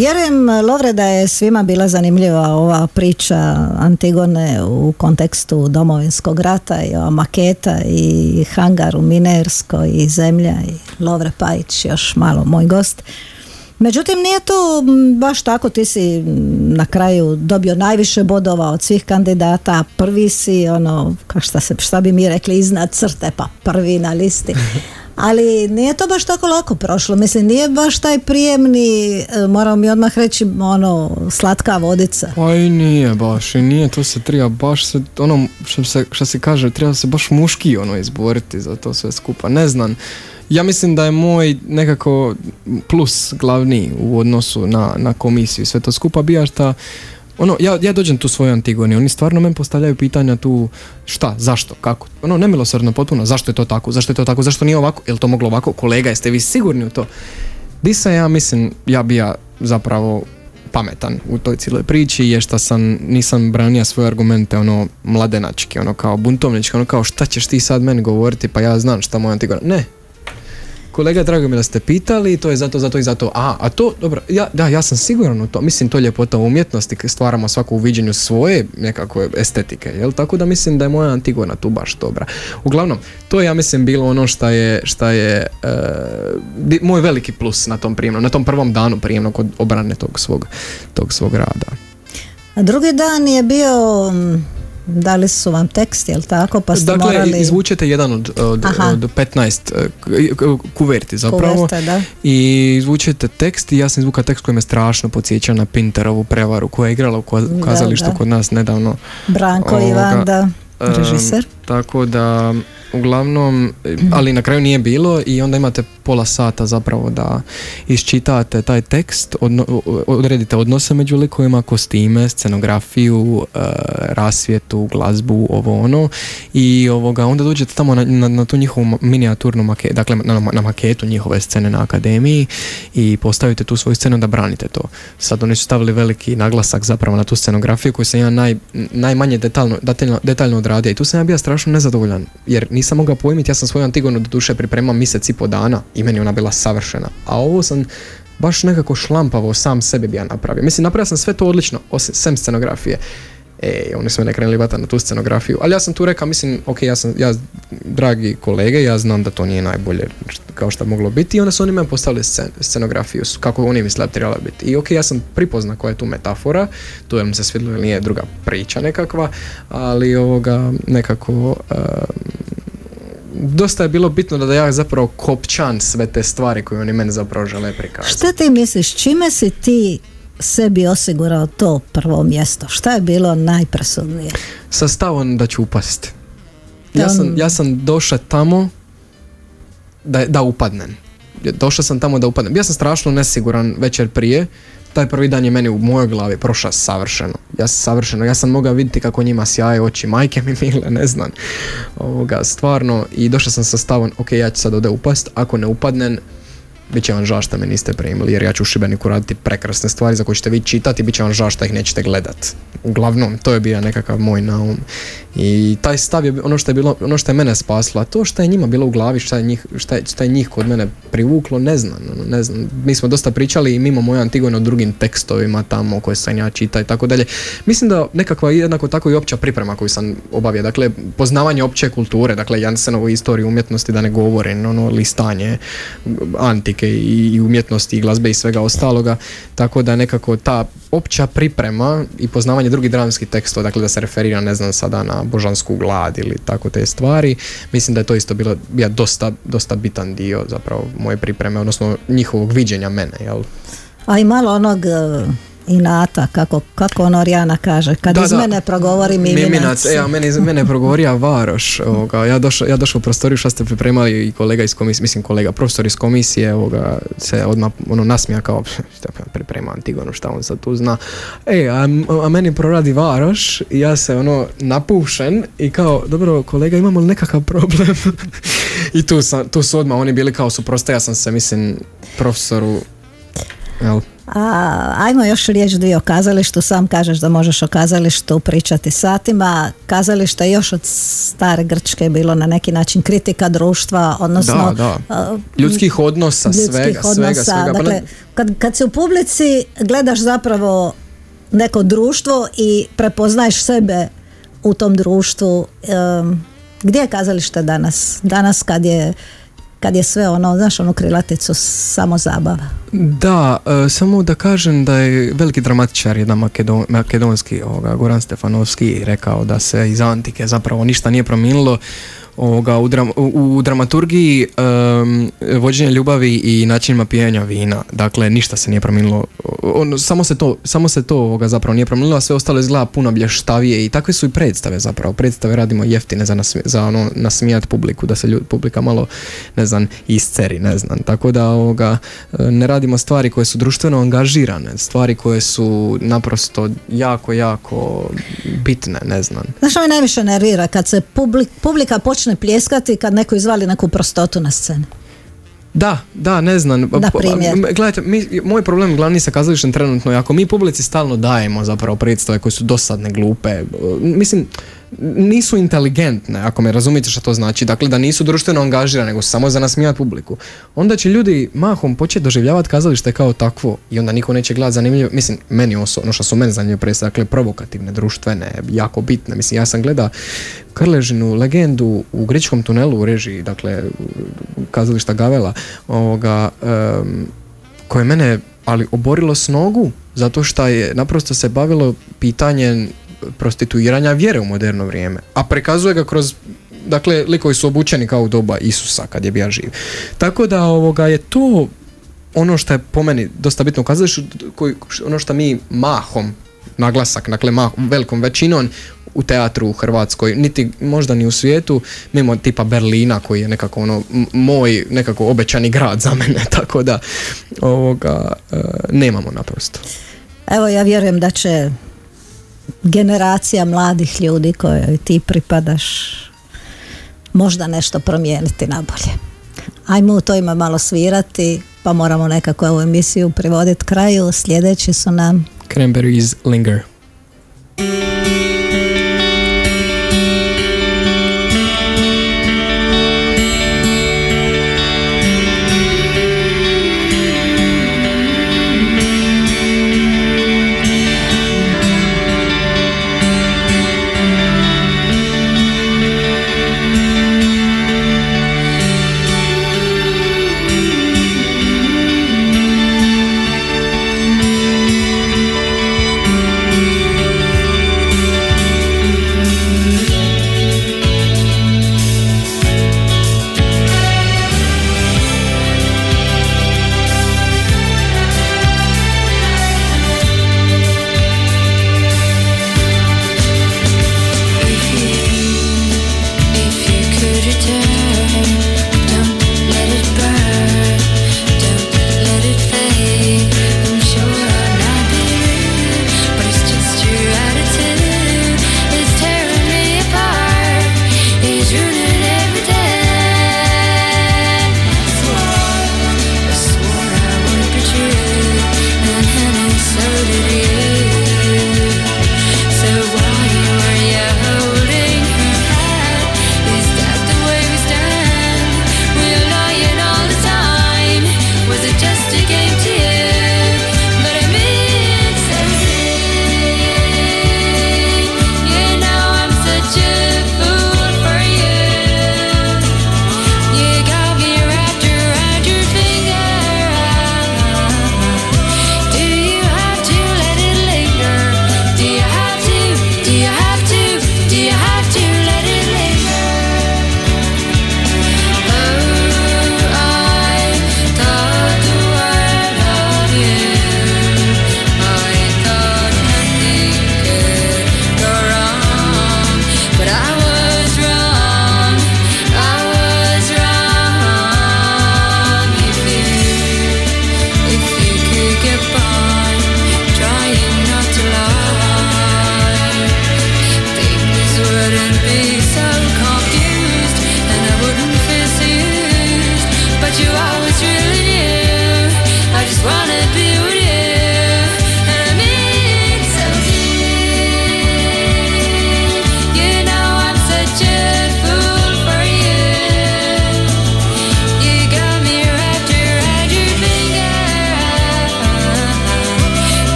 Vjerujem, Lovre, da je svima bila zanimljiva ova priča Antigone u kontekstu domovinskog rata i ova maketa i hangar u Minerskoj i zemlja i Lovre Pajić još malo moj gost. Međutim, nije to baš tako, ti si na kraju dobio najviše bodova od svih kandidata, prvi si, ono, šta, se, šta bi mi rekli, iznad crte, pa prvi na listi. (laughs) Ali nije to baš tako lako prošlo, mislim, nije baš taj prijemni, e, moram mi odmah reći, ono, slatka vodica. Pa i nije baš, i nije, to se treba baš se, ono, što se, što se kaže, treba se baš muški ono izboriti za to sve skupa, ne znam. Ja mislim da je moj nekako plus glavni u odnosu na, na komisiju sve to skupa bija šta ono, ja, ja dođem tu svoju Antigoni, oni stvarno meni postavljaju pitanja tu šta, zašto, kako, ono nemilosrdno potpuno, zašto je to tako, zašto je to tako, zašto nije ovako, je li to moglo ovako, kolega, jeste vi sigurni u to? Di sam ja mislim, ja bi ja zapravo pametan u toj cijeloj priči je što sam, nisam branio svoje argumente ono mladenački, ono kao buntovnički, ono kao šta ćeš ti sad meni govoriti pa ja znam šta moja Antigona. Ne. Kolega, drago mi da ste pitali, to je zato, zato i zato. A, a to, dobro, ja, da, ja sam siguran u to. Mislim, to je ljepota umjetnosti, stvaramo svaku u viđenju svoje nekakve estetike, jel? Tako da mislim da je moja Antigona tu baš dobra. Uglavnom, to je, ja mislim, bilo ono šta je, šta je di- moj veliki plus na tom prijemnom, na tom prvom danu prijemnog kod obrane tog svog, tog svog rada. A drugi dan je bio, mm, dali su vam tekst, jel tako? Pa ste Dakle, morali... izvučete jedan od, od, od 15 e, kuverti zapravo Kuverte, da. i izvučete tekst i ja sam izvukao tekst koji me strašno podsjeća na Pinterovu prevaru koja je igrala u Da, kazalištu da. kod nas nedavno. Branko Ovoga, Ivan, da, režiser. tako da, uglavnom, e, (clears throat) ali na kraju nije bilo i onda imate pola sata zapravo da iščitate taj tekst, odno- odredite odnose među likovima, kostime, scenografiju, e, rasvjetu, glazbu, ovo ono i ovoga, onda dođete tamo na, na, na tu njihovu minijaturnu maketu, dakle na, na maketu njihove scene na akademiji i postavite tu svoju scenu da branite to. Sad oni su stavili veliki naglasak zapravo na tu scenografiju koju sam ja naj, najmanje detaljno, detaljno, detaljno odradio i tu sam ja bio strašno nezadovoljan jer nisam mogao pojmiti, ja sam svoju Antigonu do duše pripremao mjesec i po dana i meni ona bila savršena. A ovo sam baš nekako šlampavo sam sebi bi ja napravio. Mislim, napravio sam sve to odlično, osim sem scenografije. E, oni su me krenuli vata na tu scenografiju. Ali ja sam tu rekao, mislim, ok, ja sam, ja, dragi kolege, ja znam da to nije najbolje kao što moglo biti i onda su oni meni postavili scen, scenografiju, kako oni misle da trebala biti. I ok, ja sam pripozna koja je tu metafora, to je mi se svidjelo ili nije druga priča nekakva, ali ovoga nekako dosta je bilo bitno da, ja zapravo kopčan sve te stvari koje oni meni zapravo žele prikazati. Šta ti misliš, čime si ti sebi osigurao to prvo mjesto? Šta je bilo najpresudnije? sa stavom da ću upast. Ja sam, ja sam došao tamo da, da upadnem. Došao sam tamo da upadnem. Ja sam strašno nesiguran večer prije. Taj prvi dan je meni u mojoj glavi prošao savršeno. Ja sam savršeno, ja sam mogao vidjeti kako njima sjaje oči, majke mi mile, ne znam. Ovoga, stvarno, i došao sam sa stavom, ok, ja ću sad ovdje upast, ako ne upadnem, bit će vam žao što me niste primili, jer ja ću u Šibeniku raditi prekrasne stvari za koje ćete vi čitati i bit će vam žao što ih nećete gledat. Uglavnom, to je bio nekakav moj naum. I taj stav je ono što je bilo, ono što je mene spaslo, a to što je njima bilo u glavi, šta je njih, šta je, šta je njih kod mene privuklo, ne znam, ono, ne znam. Mi smo dosta pričali i mimo moje Antigone o drugim tekstovima tamo koje sam ja čita i tako dalje. Mislim da nekakva jednako tako i opća priprema koju sam obavio, dakle poznavanje opće kulture, dakle Jansenovu istoriju umjetnosti da ne govorim, ono listanje antike i, i umjetnosti i glazbe i svega ostaloga, tako da nekako ta opća priprema i poznavanje drugih dramskih tekstova, dakle da se referira ne znam sada na božansku glad ili tako te stvari, mislim da je to isto bilo bio dosta, dosta bitan dio zapravo moje pripreme, odnosno njihovog viđenja mene, jel? A i malo onog e, inata, kako, kako ono Rijana kaže, kad Da, iz da. mene progovori miminac. Miminac, e, a mene, iz mene je progovorio Varoš. Ovoga, ja došao ja došao u prostoriju što ste pripremali i kolega iz komisije, mislim kolega, profesor iz komisije, ovoga, se odmah ono nasmija kao (laughs) šta priprema Antigonu, šta on sad tu zna. E, a, a meni proradi Varoš i ja se ono napušen i kao, dobro kolega, imamo li nekakav problem? (laughs) I tu, sam, tu su odmah oni bili kao suprotstavio sam se, mislim, profesoru, jel? A, ajmo još riječ dvije o kazalištu, sam kažeš da možeš o kazalištu pričati satima. Kazalište je još od stare Grčke bilo na neki način kritika društva, odnosno Da, da. Ljudskih odnosa, ljudskih svega, svega, odnosa. svega. Pa Dakle, kad, kad si u publici gledaš zapravo neko društvo i prepoznaješ sebe u tom društvu. gdje je kazalište danas? Danas kad je kad je sve ono, znaš onu krilaticu samo zabava. Da, e, samo da kažem da je veliki dramatičar jedan makedon, makedonski, ovoga, Goran Stefanovski, rekao da se iz antike zapravo ništa nije promijenilo ovoga, u, dram- u, u dramaturgiji em, vođenja ljubavi i načinima pijenja vina. Dakle, ništa se nije promijenilo. Ono, samo se to, samo se to ovoga, zapravo nije promijenilo, a sve ostalo izgleda puno blještavije i takve su i predstave zapravo. Predstave radimo jeftine za, nasmi- za ono, nasmijat publiku, da se ljud, publika malo, ne znam, isceri, ne znam. Tako da ovoga, ne radimo stvari koje su društveno angažirane, stvari koje su naprosto jako, jako bitne, ne znam. Znaš što me najviše nervira? Kad se publik, publika počne pljeskati kad neko izvali neku prostotu na sceni. Da, da, ne znam. Na primjer. Gledajte, mi, moj problem glavni sa kazalištem trenutno je ako mi publici stalno dajemo zapravo predstave koje su dosadne, glupe. Mislim, nisu inteligentne, ako me razumijete što to znači, dakle da nisu društveno angažirane, nego samo za nasmijati publiku, onda će ljudi mahom početi doživljavati kazalište kao takvo i onda niko neće gledati zanimljivo, mislim, meni osobno, što su meni zanimljive predstave, dakle provokativne, društvene, jako bitne, mislim, ja sam gleda Krležinu legendu u Gričkom tunelu u režiji, dakle, kazališta Gavela, ovoga, em, koje mene ali oborilo s nogu zato što je naprosto se bavilo pitanjem prostituiranja vjere u moderno vrijeme, a prikazuje ga kroz dakle likovi su obučeni kao u doba Isusa kad je bio živ. Tako da ovoga je to ono što je po meni dosta bitno kazalištu, ono što mi mahom naglasak, dakle mahom, velikom većinom u teatru u Hrvatskoj, niti možda ni u svijetu, mimo tipa Berlina koji je nekako ono moj nekako obećani grad za mene, (laughs) tako da ovoga e, nemamo naprosto. Evo ja vjerujem da će generacija mladih ljudi kojoj ti pripadaš možda nešto promijeniti na bolje. Ajmo u to ima malo svirati, pa moramo nekako ovu emisiju privoditi kraju. Sljedeći su nam Cranberries Linger.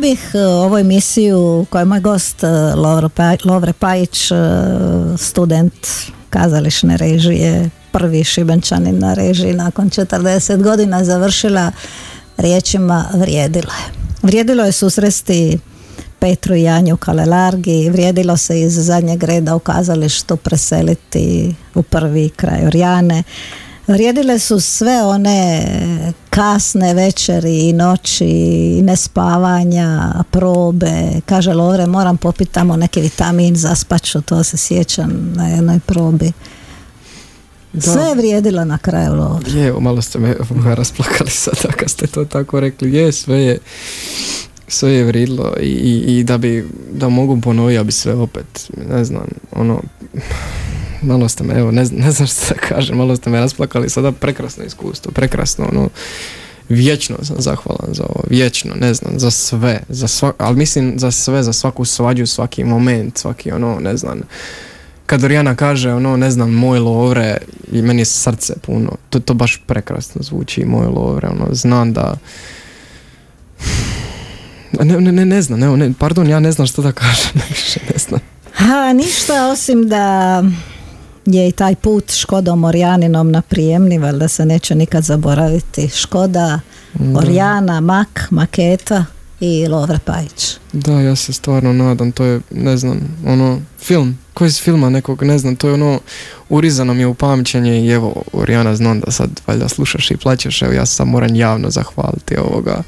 Bih e, ovu emisiju koja je moj gost e, Pa- Lovre Pajić, e, student kazališne režije, prvi šibenčanin na režiji nakon 40 godina završila riječima vrijedilo je. Vrijedilo je susresti Petru i Janju Kalelargi, vrijedilo se iz zadnjeg reda u kazalištu preseliti u prvi kraj Orjane. Vrijedile su sve one kasne večeri i noći, i nespavanja, probe. Kaže Lovre, moram popiti tamo neki vitamin, zaspaću, to se sjećam na jednoj probi. Sve je vrijedilo na kraju Lovre. Je, malo ste me (laughs) rasplakali sada kad ste to tako rekli. Je, sve je sve je vridlo i, i, i da bi da mogu ponoviti, ja bi sve opet, ne znam, ono, malo ste me, evo, ne, ne znam što da kažem, malo ste me rasplakali, sada prekrasno iskustvo, prekrasno, ono, vječno sam zahvalan za ovo, vječno, ne znam, za sve, za sva, ali mislim za sve, za svaku svađu, svaki moment, svaki ono, ne znam, kad Orijana kaže ono, ne znam, moj lovre, i meni je srce puno, to, to baš prekrasno zvuči, moj lovre, ono, znam da, ne, ne, ne, ne znam, ne, pardon, ja ne znam što da kažem, (laughs) ne znam. A ništa osim da je i taj put Škodom Orjaninom na prijemni, valjda se neće nikad zaboraviti. Škoda, Orjana, Mak, Maketa i Lovre Pajić. Da, ja se stvarno nadam, to je, ne znam, ono, film, koji iz filma nekog, ne znam, to je ono, urizano mi je u pamćenje i evo, Orijana, znam da sad valjda slušaš i plaćeš, evo ja sad moram javno zahvaliti ovoga,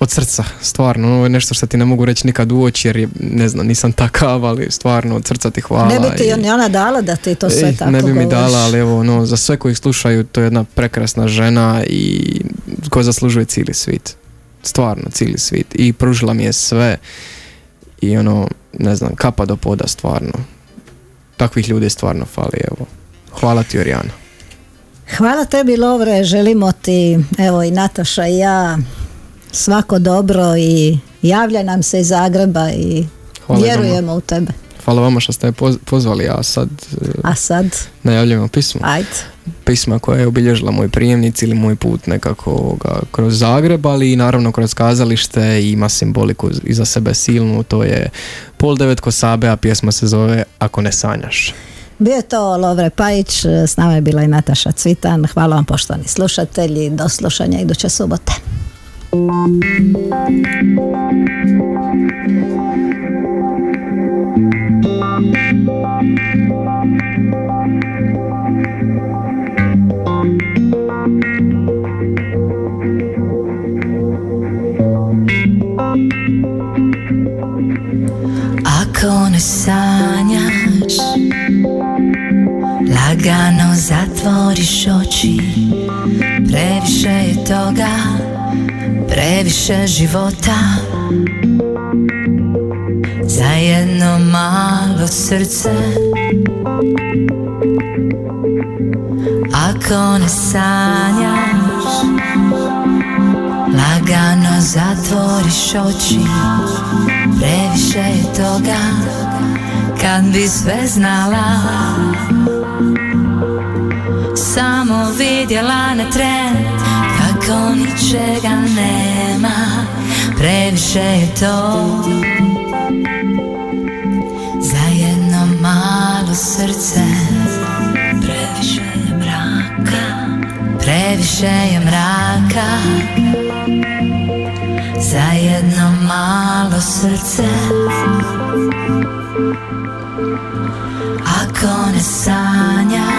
od srca, stvarno, ovo je nešto što ti ne mogu reći nikad u oči jer je, ne znam, nisam takav, ali stvarno od srca ti hvala. ne bi ti i- ona dala da ti to sve Ej, tako ne bi mi govoriš. dala, ali evo, ono, za sve koji slušaju, to je jedna prekrasna žena i koja zaslužuje cijeli svit. Stvarno, cijeli svit. I pružila mi je sve i ono, ne znam, kapa do poda, stvarno. Takvih ljudi stvarno fali, evo. Hvala ti, Orijana. Hvala tebi Lovre, želimo ti, evo i Nataša i ja, svako dobro i javlja nam se iz Zagreba i Hvala vjerujemo u tebe. Hvala vama što ste me pozvali, a sad e, A sad, najavljujemo pismo. ajde. pisma koja je obilježila moj prijemnic ili moj put nekako ovoga, kroz Zagreb, ali i naravno kroz kazalište i ima simboliku iza sebe silnu, to je pol devet kosabe, a pjesma se zove Ako ne sanjaš. Bio je to Lovre Pajić, s nama je bila i Nataša Cvitan. Hvala vam poštovani slušatelji, do slušanja iduće subote. Ako ne sanjaš Lagano zatvoriš oči Previše je toga Previše života. Za jedno malo srce. Ako ne sanjaš Lagano zatvoriš oči. Previše je toga Kad bi sve znala. Samo vidjela na tren Kako ničega nema Previše je to. Za jedno malo srce Previše je mraka Previše je mraka. Za jedno malo srce. Ako ne sanjaš